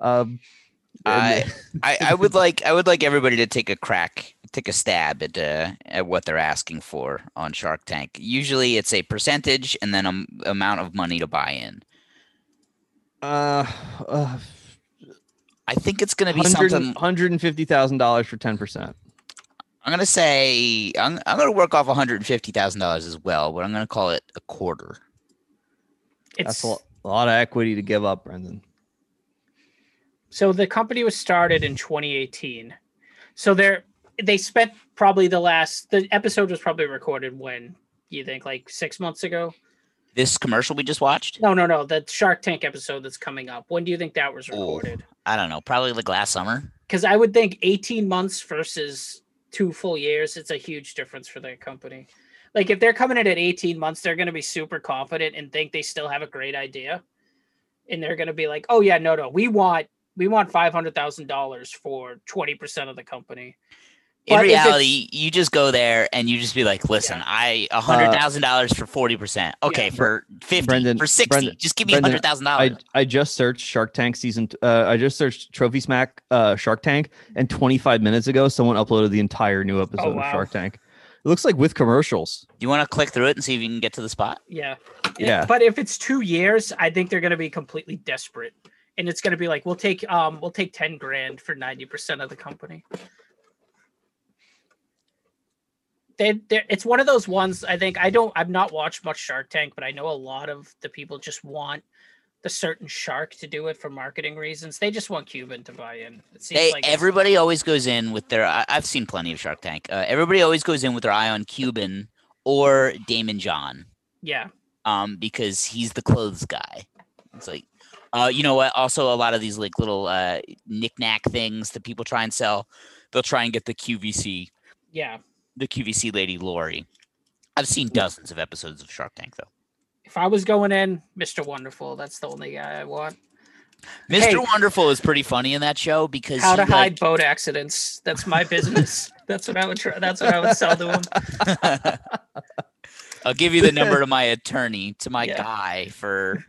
um, I, I I would like I would like everybody to take a crack, take a stab at uh, at what they're asking for on Shark Tank. Usually, it's a percentage and then a amount of money to buy in. uh, uh I think it's going to be 100 something. hundred and fifty thousand dollars for ten percent. I'm going to say I'm I'm going to work off 150 thousand dollars as well, but I'm going to call it a quarter. It's That's a, lo- a lot of equity to give up, Brendan. So the company was started in 2018. So they're they spent probably the last the episode was probably recorded when you think like six months ago. This commercial we just watched. No, no, no. The Shark Tank episode that's coming up. When do you think that was Oh, recorded? I don't know, probably like last summer. Because I would think 18 months versus two full years. It's a huge difference for their company. Like if they're coming in at 18 months, they're going to be super confident and think they still have a great idea, and they're going to be like, "Oh yeah, no, no, we want we want five hundred thousand dollars for 20 percent of the company." In But reality, you just go there and you just be like, "Listen, I a hundred thousand dollars for forty percent. Okay, for fifty, Brendan, for sixty, Brendan- just give me Brendan, hundred thousand dollars." I just searched Shark Tank season. Uh, I just searched Trophy Smack uh, Shark Tank, and 25 minutes ago, someone uploaded the entire new episode Oh, wow. of Shark Tank. It looks like with commercials. Do you want to click through it and see if you can get to the spot? Yeah. Yeah. But if it's two years, I think they're going to be completely desperate, and it's going to be like, "We'll take um, we'll take 10 grand for 90 percent of the company." They, it's one of those ones. I think I don't. I've not watched much Shark Tank, but I know a lot of the people just want the certain shark to do it for marketing reasons. They just want Cuban to buy in. It seems They, like everybody always goes in with their. I, I've seen plenty of Shark Tank. Uh, everybody always goes in with their eye on Cuban or Daymond John, yeah, um, because he's the clothes guy. It's like, uh, you know what? Also, a lot of these like little uh, knick-knack things that people try and sell, they'll try and get the QVC, yeah. the QVC lady Lori. I've seen dozens of episodes of Shark Tank though. If I was going in, Mr. Wonderful, that's the only guy I want. Mr. Hey. Wonderful is pretty funny in that show because How to like- hide boat accidents. That's my business. that's what I would try. That's what I would sell to him. I'll give you the number to my attorney, to my Yeah. guy for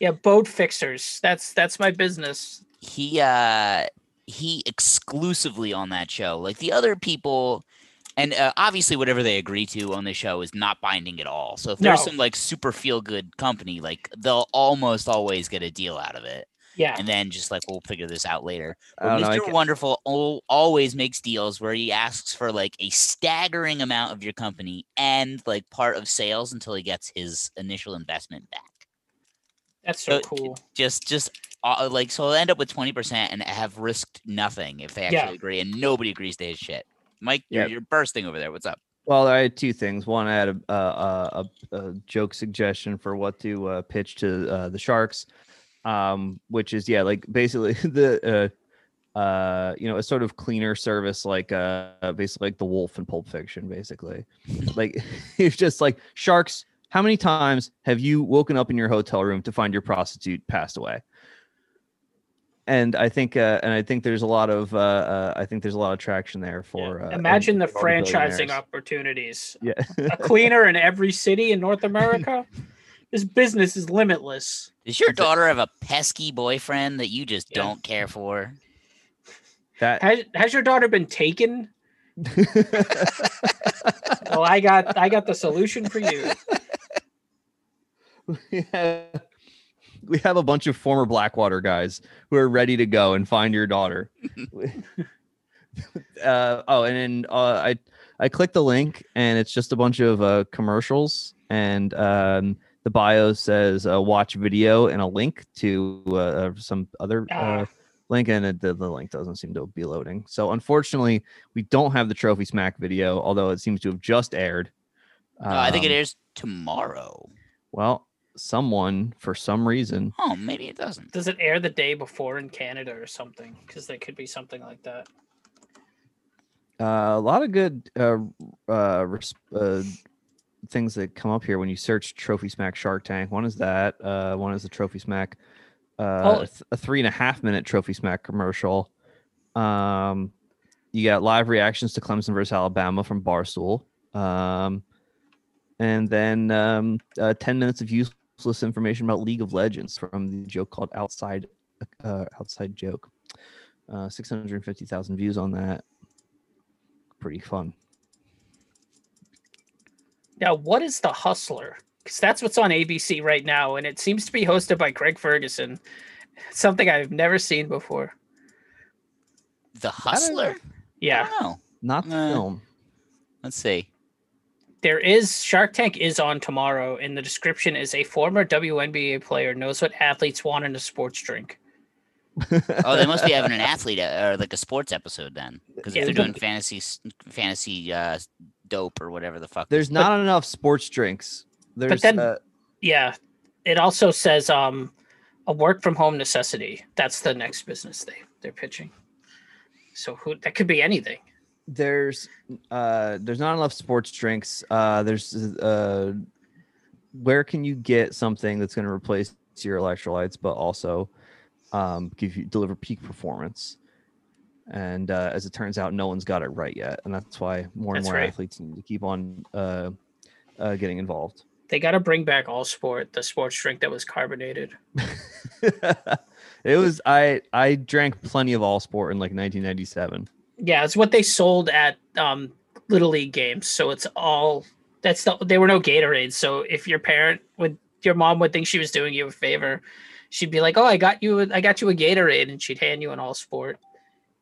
Yeah, boat fixers. That's that's my business. he uh he exclusively on that show. Like the other people and uh, obviously whatever they agree to on the show is not binding at all. So if there's No. some like super feel good company, like they'll almost always get a deal out of it. Yeah. and then just like we'll figure this out later. But don't know, I Mr. Wonderful al- always makes deals where he asks for like a staggering amount of your company and like part of sales until he gets his initial investment back. That's so So, cool. Just, just uh, like so, I'll end up with twenty percent and have risked nothing if they actually Yeah. agree, and nobody agrees to his shit. Mike, you're, Yeah. you're bursting over there. What's up? Well, I had two things. One, I had a a, a, a, a joke suggestion for what to uh, pitch to uh, the Sharks, um, which is yeah, like basically the uh, uh, you know a sort of cleaner service, like uh, basically like the Wolf in Pulp Fiction, basically. like it's just like Sharks. How many times have you woken up in your hotel room to find your prostitute passed away? And I think, uh, and I think there's a lot of, uh, uh, I think there's a lot of traction there for. Uh, Imagine the the franchising opportunities. Yeah. a cleaner in every city in North America. this business is limitless. Does your daughter have a pesky boyfriend that you just don't care for? That Has, has your daughter been taken? well, I got I got the solution for you. we have, we have a bunch of former Blackwater guys who are ready to go and find your daughter. uh, oh, and then uh, I I clicked the link and it's just a bunch of uh, commercials and um, the bio says uh, watch video and a link to uh, some other uh, Ah. link and it, the, the link doesn't seem to be loading. So unfortunately, we don't have the Trophy Smack video, although it seems to have just aired. Uh, I think it Um, airs tomorrow. Well, someone for some reason Oh, maybe it doesn't. Does it air the day before in Canada or something? Because there could be something like that. Uh, a lot of good uh, uh, res- uh, things that come up here when you search Trophy Smack Shark Tank. One is that. Uh, one is the Trophy Smack, uh, Oh. th- a three and a half minute Trophy Smack commercial. Um, you got live reactions to Clemson versus Alabama from Barstool. Um, and then um, uh, 10 minutes of useless information about League of Legends from the joke called Outside uh, Outside Joke. Uh, 650,000 views on that. Pretty fun. Now, what is the Hustler? Because that's what's on ABC right now, and it seems to be hosted by Craig Ferguson. Something I've never seen before. The Hustler? Yeah. No. Not the Uh, film. Let's see. There is Shark Tank is on tomorrow, and the description is a former WNBA player knows what athletes want in a sports drink. Oh, they must be having an athlete uh, or like a sports episode then, because Yeah, if they're but- doing fantasy fantasy uh, dope or whatever the fuck. There's this- not enough sports drinks. There's then- uh, Yeah. It also says um a work from home necessity. That's the next business they they're pitching. So who that could be anything. There's uh there's not enough sports drinks. Uh there's uh where can you get something that's going to replace your electrolytes but also um give you deliver peak performance? And uh, as it turns out, no one's got it right yet, and that's why more and That's more right. athletes need to keep on uh, uh, getting involved. They got to bring back all sport, the sports drink that was carbonated. it was I I drank plenty of all sport in like 1997. Yeah, it's what they sold at um little league games. So it's all that's the, there were no Gatorades. So if your parent would your mom would think she was doing you a favor, she'd be like, "Oh, I got you a- I got you a Gatorade," and she'd hand you an all sport.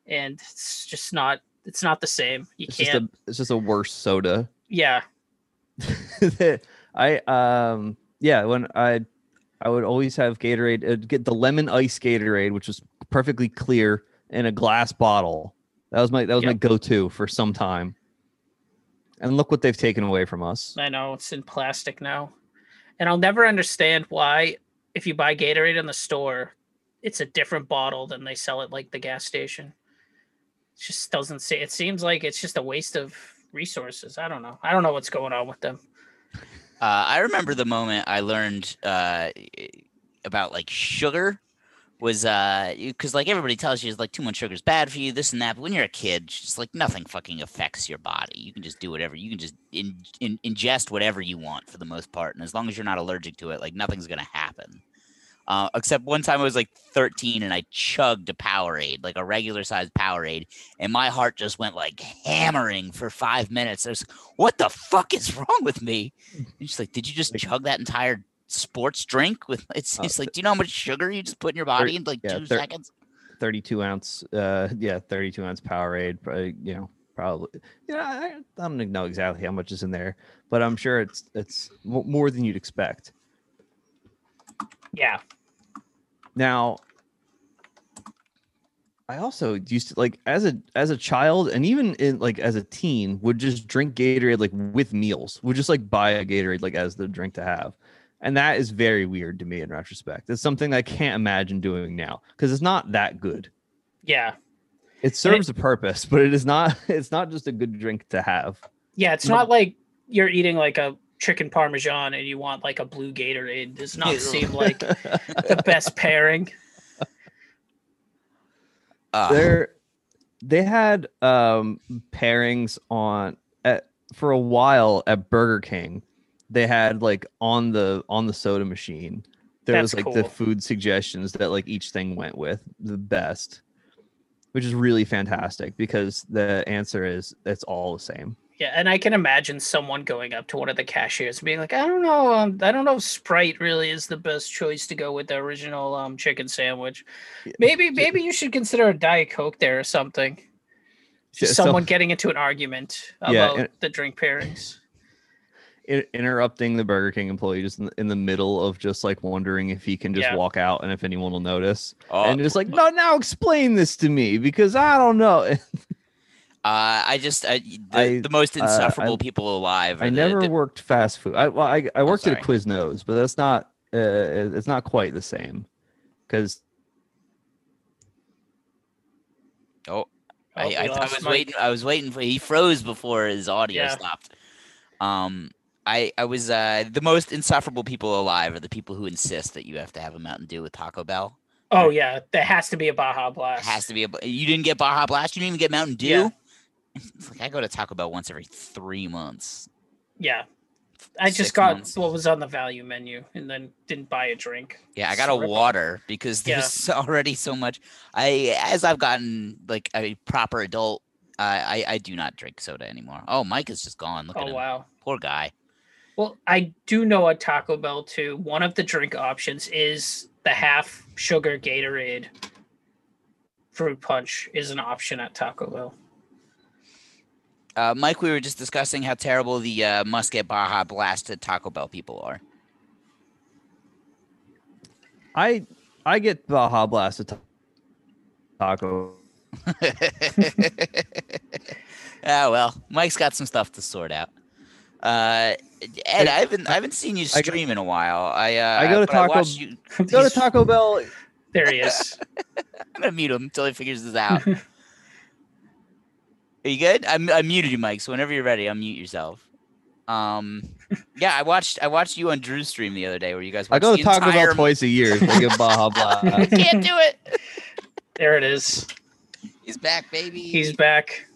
And it's just not it's not the same. You It's can't. just a it's just a worse soda. yeah, I um yeah when I I would always have Gatorade uh, get the lemon ice Gatorade which was perfectly clear in a glass bottle. That was my that was my go-to for some time. And look what they've taken away from us. I know it's in plastic now. And I'll never understand why if you buy Gatorade in the store, it's a different bottle than they sell at like the gas station. It just doesn't say it seems like it's just a waste of resources. I don't know. I don't know what's going on with them. Uh, I remember the moment I learned uh, about like sugar was uh because like everybody tells you it's like too much sugar is bad for you, this and that. But when you're a kid, it's just like nothing fucking affects your body. You can just do whatever. You can just in, in, ingest whatever you want for the most part, and as long as you're not allergic to it, like nothing's gonna happen. Uh, except one time I was like 13 and I chugged a Powerade, like a regular sized Powerade, and my heart just went like hammering for five minutes. I was, like, what the fuck is wrong with me? And she's like, did you just chug that entire sports drink with it's Uh, it's like do you know how much sugar you just put in your body in like yeah, two thir- seconds? 32 ounce uh yeah 32 ounce powerade probably you know probably yeah I, I don't know exactly how much is in there but i'm sure it's it's more than you'd expect Yeah. now i also used to like as a as a child and even in like as a teen would just drink gatorade like with meals would just like buy a gatorade like as the drink to have and that is very weird to me in retrospect it's something i can't imagine doing now because it's not that good Yeah. it serves a purpose, but it is not. It's not just a good drink to have. Yeah, it's not like you're eating like a chicken parmesan and you want like a blue Gatorade. It does not seem like the best pairing. Uh, There, they had um pairings on at for a while at Burger King. They had like on the on the soda machine. There was That's like the food suggestions that like each thing went with the best, which is really fantastic because the answer is it's all the same. Yeah, and I can imagine someone going up to one of the cashiers and being like, "I don't know, um, I don't know if Sprite really is the best choice to go with the original um chicken sandwich. Maybe, maybe you should consider a Diet Coke there or something." Just So- someone getting into an argument about Yeah, and- the drink pairings. I- interrupting the Burger King employee just in the, in the middle of just like wondering if he can just Yeah. walk out and if anyone will notice. Oh. and just like, no, now explain this to me because I don't know. Uh, I just I, the, I- the most uh, insufferable I- people alive. I the- never the- worked fast food. I well, I, I worked at a Quiznos, but that's not uh, it's not quite the same because Oh, Oh, I, I, I was waiting. I was waiting for. He froze before his audio Yeah. stopped. Um, I I was uh the most insufferable people alive are the people who insist that you have to have a Mountain Dew with Taco Bell. Oh yeah, there has to be a Baja It Blast. has to be a. You didn't get Baja Blast. You didn't even get Mountain Dew. Yeah. It's like I go to Taco Bell once every three months. Yeah, I just Six got months. what was on the value menu and then didn't buy a drink. Yeah, I got a So rip off. water because Yeah. there's already so much. I as I've gotten like a proper adult, I I, I do not drink soda anymore. Oh, Mike is just gone. Look at Oh him. wow. Poor guy. Well, I do know at Taco Bell too. One of the drink options is the half sugar Gatorade. Fruit punch is an option at Taco Bell. Uh, Mike, we were just discussing how terrible the uh, must get Baja blasted Taco Bell people are. I I get Baja Blast at Taco. Ah, well, Mike's got some stuff to sort out. Uh, Ed, I haven't I haven't seen you I go- stream in a while. I uh, I go to Taco- watched you. Go to Taco Bell. There he is. I'm gonna mute him until he figures this out. Are you good? I, I muted you, Mike. So whenever you're ready, unmute yourself. Um, yeah, I watched I watched you on Drew's stream the other day where you guys. I go to Taco Bell twice a year. They get Baja Blast. Can't do it. There it is. He's back, baby. He's back.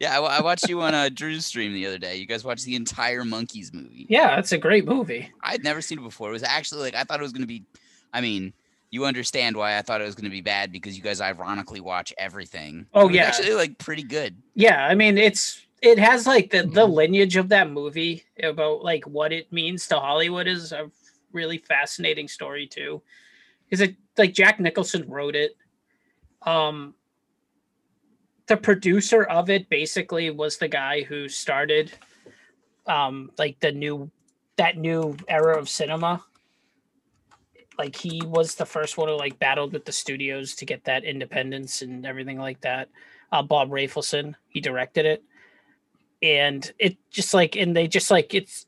Yeah, I, I watched you on uh, Drew's stream the other day. You guys watched the entire Monkees movie. Yeah, it's a great movie. I'd never seen it before. It was actually like I thought it was gonna be. I mean, you understand why I thought it was gonna be bad because you guys ironically watch everything. Oh, It was yeah. actually like pretty good. Yeah, I mean it's it has like the the Mm-hmm. lineage of that movie about like what it means to Hollywood is a really fascinating story too. Because it like Jack Nicholson wrote it. Um the producer of it basically was the guy who started um like the new that new era of cinema. Like he was the first one who like battled with the studios to get that independence and everything like that uh, Bob Rafelson. He directed it, and it just like and they just like it's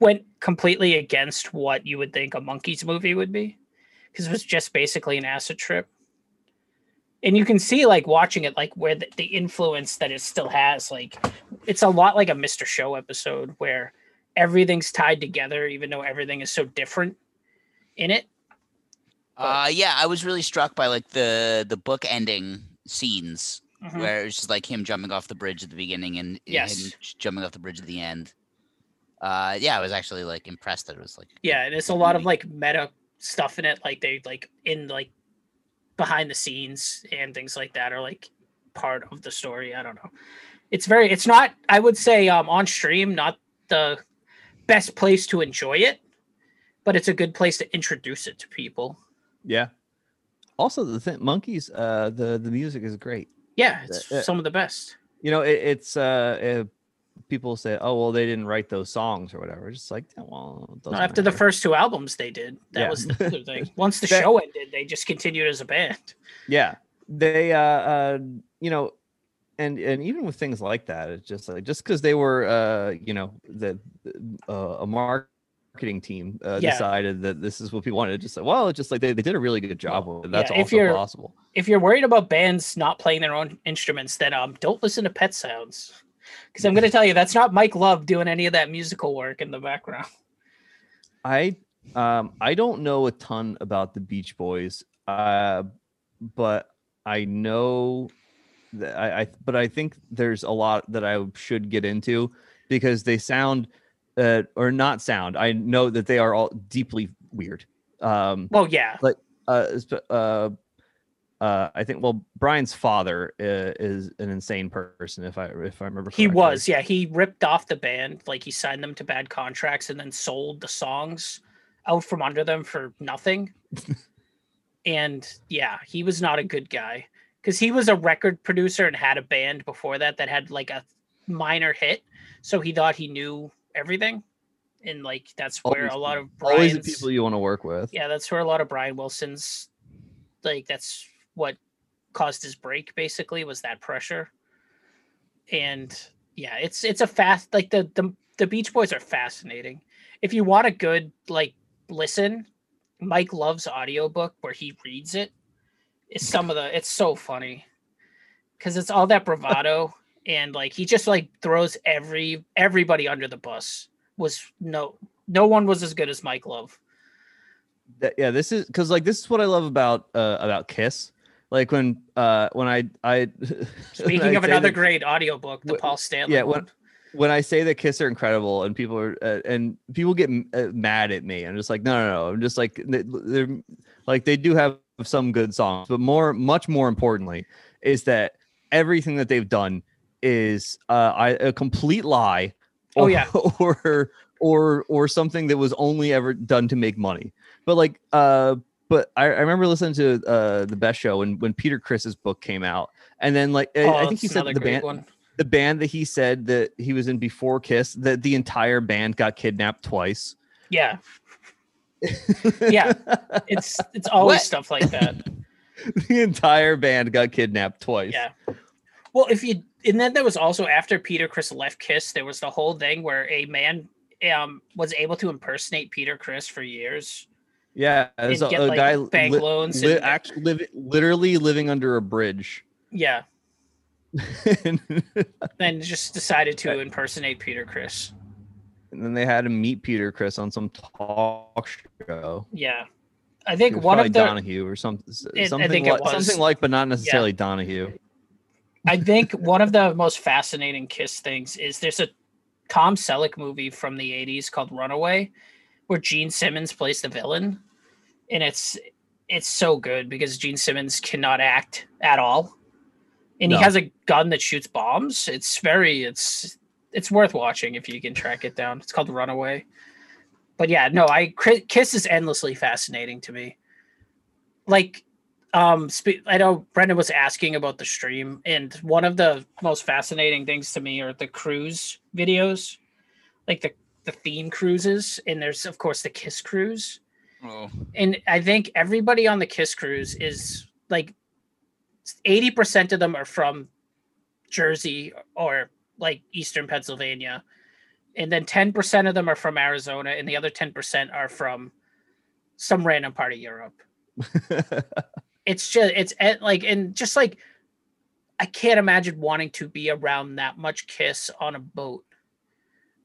went completely against what you would think a Monkees movie would be, because it was just basically an acid trip. And you can see like watching it like where the, the influence that it still has like it's a lot like a Mr. Show episode where everything's tied together even though everything is so different in it. Uh, yeah, I was really struck by like the the book ending scenes Mhm. where it's just like him jumping off the bridge at the beginning and Yes. him jumping off the bridge at the end. Uh, yeah, I was actually like impressed that it was like Yeah, and it's a lot of like meta stuff in it, like they like in like behind the scenes and things like that are like part of the story. I don't know. It's very it's not I would say um on stream not the best place to enjoy it but it's a good place to introduce it to people. Yeah. Also, the thing, Monkees, uh, the the music is great. Yeah, it's Uh, some of the best. You know, it, it's uh, uh, people say, oh well, they didn't write those songs or whatever. It's just like, yeah, well, it No, doesn't after the first two albums they did, that Yeah. was the other thing. Once the That- show ended, they just continued as a band. yeah they uh uh you know and and even with things like that it's just like just because they were uh you know the uh, a marketing team uh, Yeah. decided that this is what people wanted just like well it's just like they, they did a really good job with it that's Yeah, also possible If you're worried about bands not playing their own instruments, then um, don't listen to Pet Sounds, because I'm going to tell you that's not Mike Love doing any of that musical work in the background. i um i don't know a ton about the beach boys uh but i know that I, I but i think there's a lot that i should get into because they sound uh, or not sound i know that they are all deeply weird um Well, yeah, like uh uh uh, I think well, Brian's father uh, is an insane person. If I if I remember, he was. Yeah, he ripped off the band, like he signed them to bad contracts, and then sold the songs out from under them for nothing. and yeah, he was not a good guy because he was a record producer and had a band before that that had like a minor hit, so he thought he knew everything, and like that's where Always- a lot of always the people you want to work with. yeah, that's where a lot of Brian Wilson's like that's what caused his break basically was that pressure. And yeah, it's it's a fast like the the the Beach Boys are fascinating. If you want a good like listen, Mike Love's audiobook where he reads it. it. Is some of the it's so funny. Cuz it's all that bravado and like he just like throws every everybody under the bus. Was no no one was as good as Mike Love. Yeah, this is because like this is what I love about uh about Kiss. Like when uh when I I when Speaking I of another that- great audiobook, the Wh- Paul Stanley yeah when when I say the Kiss are incredible and people are uh, and people get m- uh, mad at me, I'm just like no no no. I'm just like they- they're like they do have some good songs, but more much more importantly is that everything that they've done is uh I, a complete lie. Oh, or- yeah. or or or something that was only ever done to make money. But like uh but I, I remember listening to uh the best show when when Peter Criss's book came out, and then like I- Oh, I think he said the band one. the band that he said that he was in before Kiss that the entire band got kidnapped twice. Yeah. yeah. It's it's always What? stuff like that. the entire band got kidnapped twice. Yeah. Well, if you and then there was also after Peter Criss left Kiss, there was the whole thing where a man um was able to impersonate Peter Criss for years. Yeah, there's a, get, a like, guy bank loans li- and- actually live, literally living under a bridge. Yeah. and just decided to impersonate Peter Criss. And then they had him meet Peter Criss on some talk show. Yeah. I It think one of the Donahue or something, I something it like, something like, but not necessarily Donahue. I think one of the most fascinating Kiss things is there's a Tom Selleck movie from the 80s called Runaway where Gene Simmons plays the villain and it's it's so good because Gene Simmons cannot act at all. And No. he has a gun that shoots bombs. It's very it's it's worth watching if you can track it down. It's called Runaway. But yeah, no, I Kiss is endlessly fascinating to me. Like um spe- i know brendan was asking about the stream and one of the most fascinating things to me are the cruise videos like the the theme cruises and there's of course the kiss cruise. Oh. and i think everybody on the kiss cruise is like 80% of them are from jersey or like eastern pennsylvania. And then 10% of them are from arizona and the other 10% are from some random part of europe. It's just it's like and just like I can't imagine wanting to be around that much kiss on a boat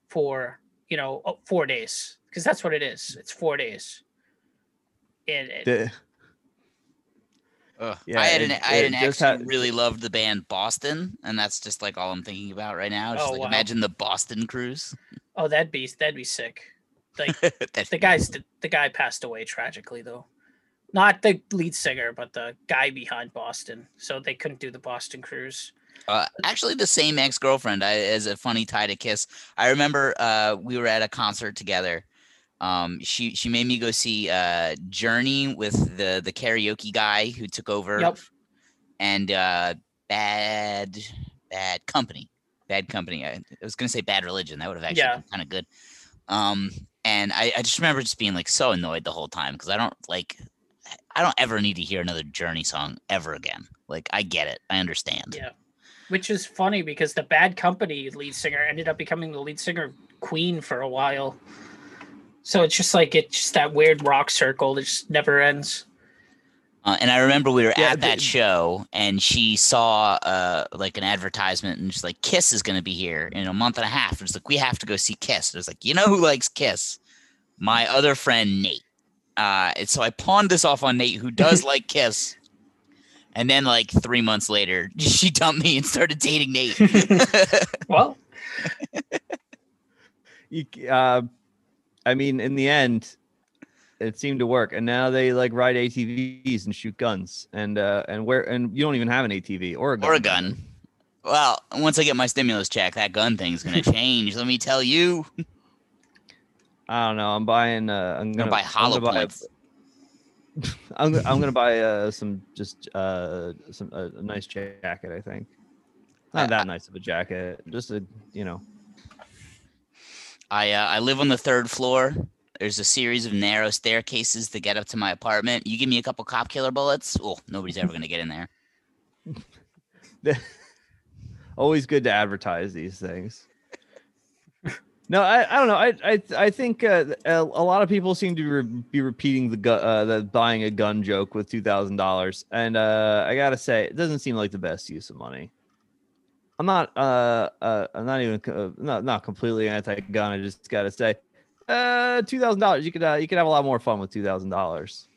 for you know oh, four days because that's what it is. It's four days. And it- The- Ugh. Yeah, I had an it- I had it an ex who had- really loved the band Boston, and that's just like all I'm thinking about right now. Just Oh, like wow. imagine the Boston cruise. oh, that'd be that'd be sick. Like That'd the guy's the guy passed away tragically though. Not the lead singer, but the guy behind Boston. So they couldn't do the Boston cruise. Uh, actually, the same ex girlfriend. As a funny tie to Kiss. I remember uh, we were at a concert together, Um, she she made me go see uh Journey with the the karaoke guy who took over. Yep. And uh, bad bad company, bad company. I, I was gonna say bad religion. That would have actually Yeah. been kind of good. Um, and I, I just remember just being like so annoyed the whole time because I don't like I don't ever need to hear another Journey song ever again. Like I get it, I understand. Yeah. Which is funny because the Bad Company lead singer ended up becoming the lead singer of Queen for a while. So it's just like it's just that weird rock circle that just never ends. Uh, and I remember we were Yeah, at that the- show, and she saw uh, like an advertisement, and she's like, "Kiss is going to be here in a month and a half." And it's like, "We have to go see Kiss." And it's like, "You know who likes Kiss? My other friend Nate." Uh, and so I pawned this off on Nate, who does like Kiss. And then, like three months later, she dumped me and started dating Nate. Well, you, uh, I mean, in the end, it seemed to work. And now they like ride ATVs and shoot guns, and uh, and where and you don't even have an ATV or a gun. or a gun. Well, once I get my stimulus check, that gun thing's going to change. let me tell you. I don't know. I'm buying. Uh, I'm Gonna gonna buy I'm gonna buy a- points. I'm, I'm gonna buy uh, some just uh, some a, a nice jacket. I think not that nice of a jacket. Just a you know. I uh, I live on the third floor. There's a series of narrow staircases to get up to my apartment. You give me a couple cop killer bullets, oh, nobody's ever gonna get in there. always good to advertise these things. No, I, I don't know. I I I think uh, a, a lot of people seem to re- be repeating the gu- uh, the buying a gun joke with two thousand dollars, and uh, I gotta say, it doesn't seem like the best use of money. I'm not uh, uh I'm not even uh, not not completely anti-gun. I just gotta say, uh, two thousand dollars. You could you could have a lot more fun with two thousand dollars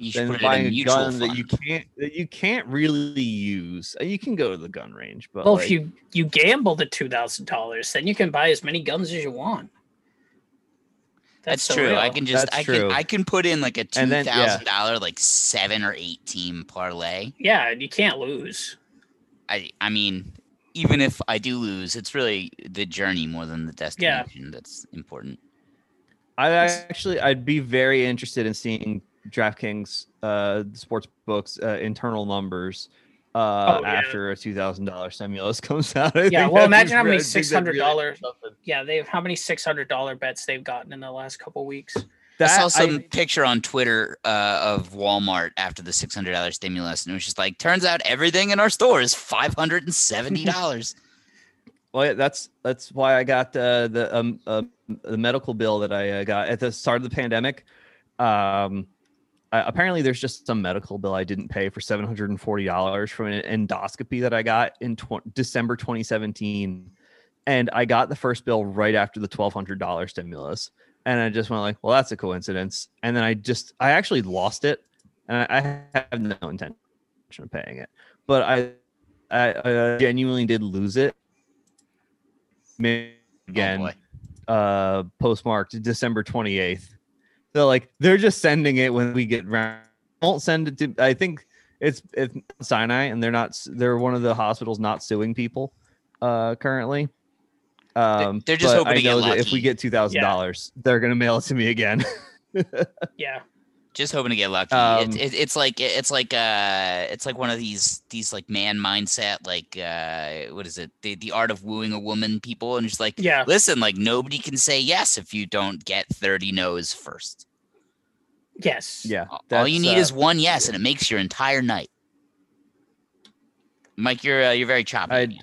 You should than put it in buying a mutual gun that you can't that you can't really use. You can go to the gun range, but well, like, if you you gamble the two thousand dollars, then you can buy as many guns as you want. That's, the true. I can just That's I true. can I can put in like a two thousand thousand dollar like seven or eight team parlay. Yeah, and you can't lose. I I mean, even if I do lose, it's really the journey more than the destination that's important. I actually, I'd be very interested in seeing DraftKings uh, sports books uh, internal numbers uh, Oh, yeah. after a two thousand dollar stimulus comes out. I Yeah, well, imagine how many I think six that'd hundred really dollar. be something. Yeah, they've how many six hundred dollar bets they've gotten in the last couple weeks. I saw That- some picture on Twitter uh, of Walmart after the six hundred dollars stimulus, and it was just like, turns out everything in our store is five hundred and seventy dollars. Well, yeah, that's that's why I got uh, the um uh, the medical bill that I uh, got at the start of the pandemic. Um, uh, apparently, there's just some medical bill I didn't pay for seven hundred and forty dollars from an endoscopy that I got in tw- December 2017, and I got the first bill right after the twelve hundred dollar stimulus, and I just went like, well, that's a coincidence, and then I just I actually lost it, and I, I have no intention of paying it, but I I, I genuinely did lose it. May- again boy. uh postmarked december 28th so like they're just sending it when we get round. Won't send it to i think it's it's sinai and they're not they're one of the hospitals not suing people uh currently. Um they're just hoping I to get know that if we get two thousand dollars they're gonna mail it to me again. Yeah, Just hoping to get lucky. Um, it, it, it's like it's like uh it's like one of these these like man mindset like uh what is it the the art of wooing a woman people and just like Yeah. listen like nobody can say yes if you don't get thirty no's first. yes, yeah All you need uh, is one yes, and it makes your entire night. Mike, you're uh, you're very choppy. I, again.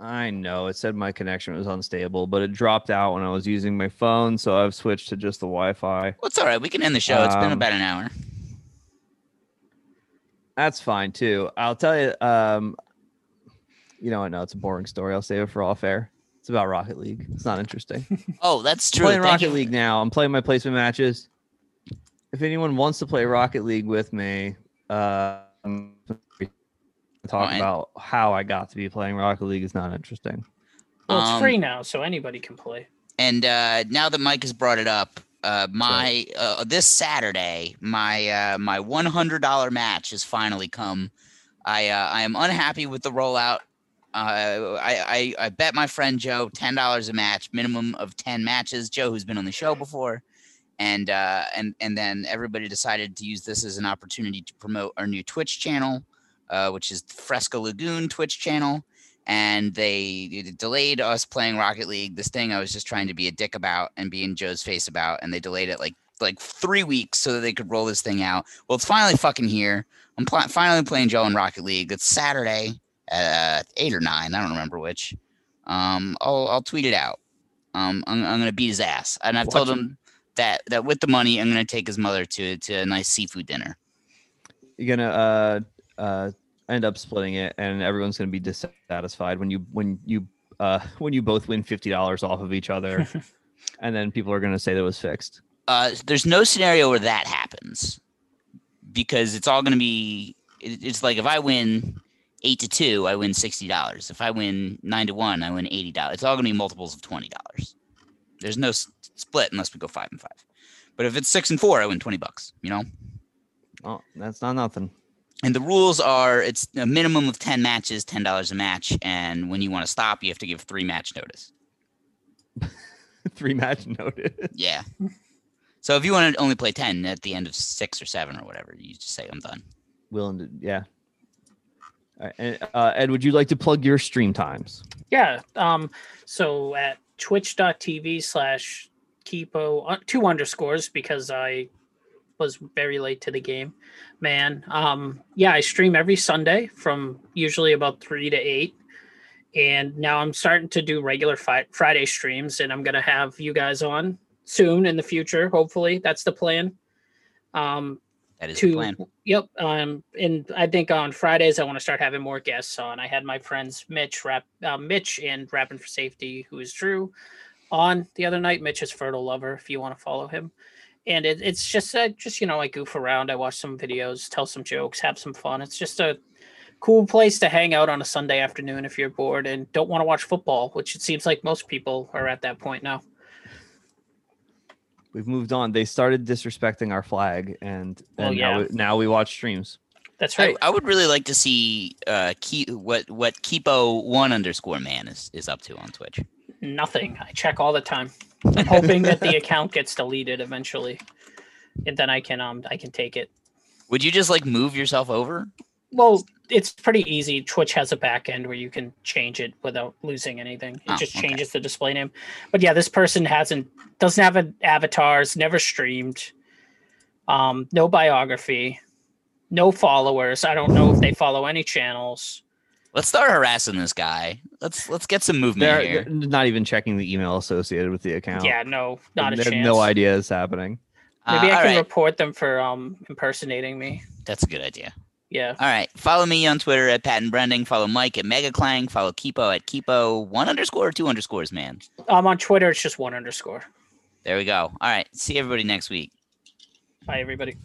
I I know it said my connection was unstable, but it dropped out when I was using my phone, so I've switched to just the Wi-Fi. Well, it's all right. We can end the show. It's been Um, about an hour. That's fine too. I'll tell you. Um, you know what? No, it's a boring story. I'll save it for off air. It's about Rocket League. It's not interesting. Oh, that's I'm true. playing Thank Rocket you. League now. I'm playing my placement matches. If anyone wants to play Rocket League with me, uh, I'm talk Fine. about how I got to be playing Rocket League is not interesting. Well, it's Um, free now, so anybody can play. And uh, now that Mike has brought it up, uh, my uh, this Saturday, my uh, my one hundred dollar match has finally come. I uh, I am unhappy with the rollout Uh, I, I I bet my friend Joe ten dollars a match, minimum of ten matches. Joe, who's been on the show before, and uh, and and then everybody decided to use this as an opportunity to promote our new Twitch channel, uh, which is Fresco Lagoon Twitch channel. And they delayed us playing Rocket League. This thing I was just trying to be a dick about and be in Joe's face about, and they delayed it like like three weeks so that they could roll this thing out. Well, it's finally fucking here. I'm pl- finally playing Joe in Rocket League. It's Saturday at uh, eight or nine. I don't remember which. Um, I'll I'll tweet it out. Um, I'm, I'm gonna beat his ass, and I've told him that that with the money, I'm gonna take his mother to to a nice seafood dinner. You're gonna uh uh end up splitting it, and everyone's gonna be dissatisfied when you when you uh when you both win fifty dollars off of each other, and then people are gonna say that was fixed. Uh, there's no scenario where that happens because it's all gonna be. it- It's like if I win eight to two, I win sixty dollars. If I win nine to one, I win eighty dollars. It's all gonna be multiples of twenty dollars. There's no s- split unless we go five and five. But if it's six and four, I win twenty bucks. You know. Oh, that's not nothing. And the rules are it's a minimum of 10 matches, $10 a match. And when you want to stop, you have to give three match notice. Three match notice. Yeah. So if you want to only play 10 at the end of six or seven or whatever, you just say, I'm done. Willing to, yeah. All right, and, uh, Ed, would you like to plug your stream times? Yeah. Um. So at twitch.tv slash keepo uh, two underscores because I was very late to the game. Man. Um. Yeah, I stream every Sunday from usually about three to eight. And now I'm starting to do regular fi- Friday streams, and I'm gonna have you guys on soon in the future. Hopefully, that's the plan. Um, That is to the plan. yep um and i think on fridays i want to start having more guests on i had my friends mitch rap uh, mitch and rapping for safety who is drew on the other night mitch is fertile lover if you want to follow him and it, it's just uh, just you know i goof around i watch some videos tell some jokes have some fun it's just a cool place to hang out on a sunday afternoon if you're bored and don't want to watch football which it seems like most people are at that point now We've moved on. They started disrespecting our flag, and, Well, and now, yeah. we- now we watch streams. that's right I would really like to see uh, Ke- what what Keepo one underscore man is, is up to on Twitch. Nothing. I check all the time. I'm hoping that the account gets deleted eventually, and then I can um I can take it. Would you just like move yourself over? Well, it's pretty easy. Twitch has a back end where you can change it without losing anything. It Oh, just okay. changes the display name. But yeah, this person hasn't doesn't have an avatars, never streamed, um, no biography, no followers. I don't know if they follow any channels. Let's start harassing this guy. Let's let's get some movement They're, here. they're not even checking the email associated with the account. Yeah, no, not a they chance. have no idea is happening. Maybe Uh, I can right. report them for um impersonating me. That's a good idea. Yeah. All right. Follow me on Twitter at Pat and Brending. Follow Mike at MegaClang. Follow Keepo at Keepo one underscore or two underscores, man. I'm um, on Twitter, it's just one underscore. There we go. All right. See everybody next week. Bye, everybody.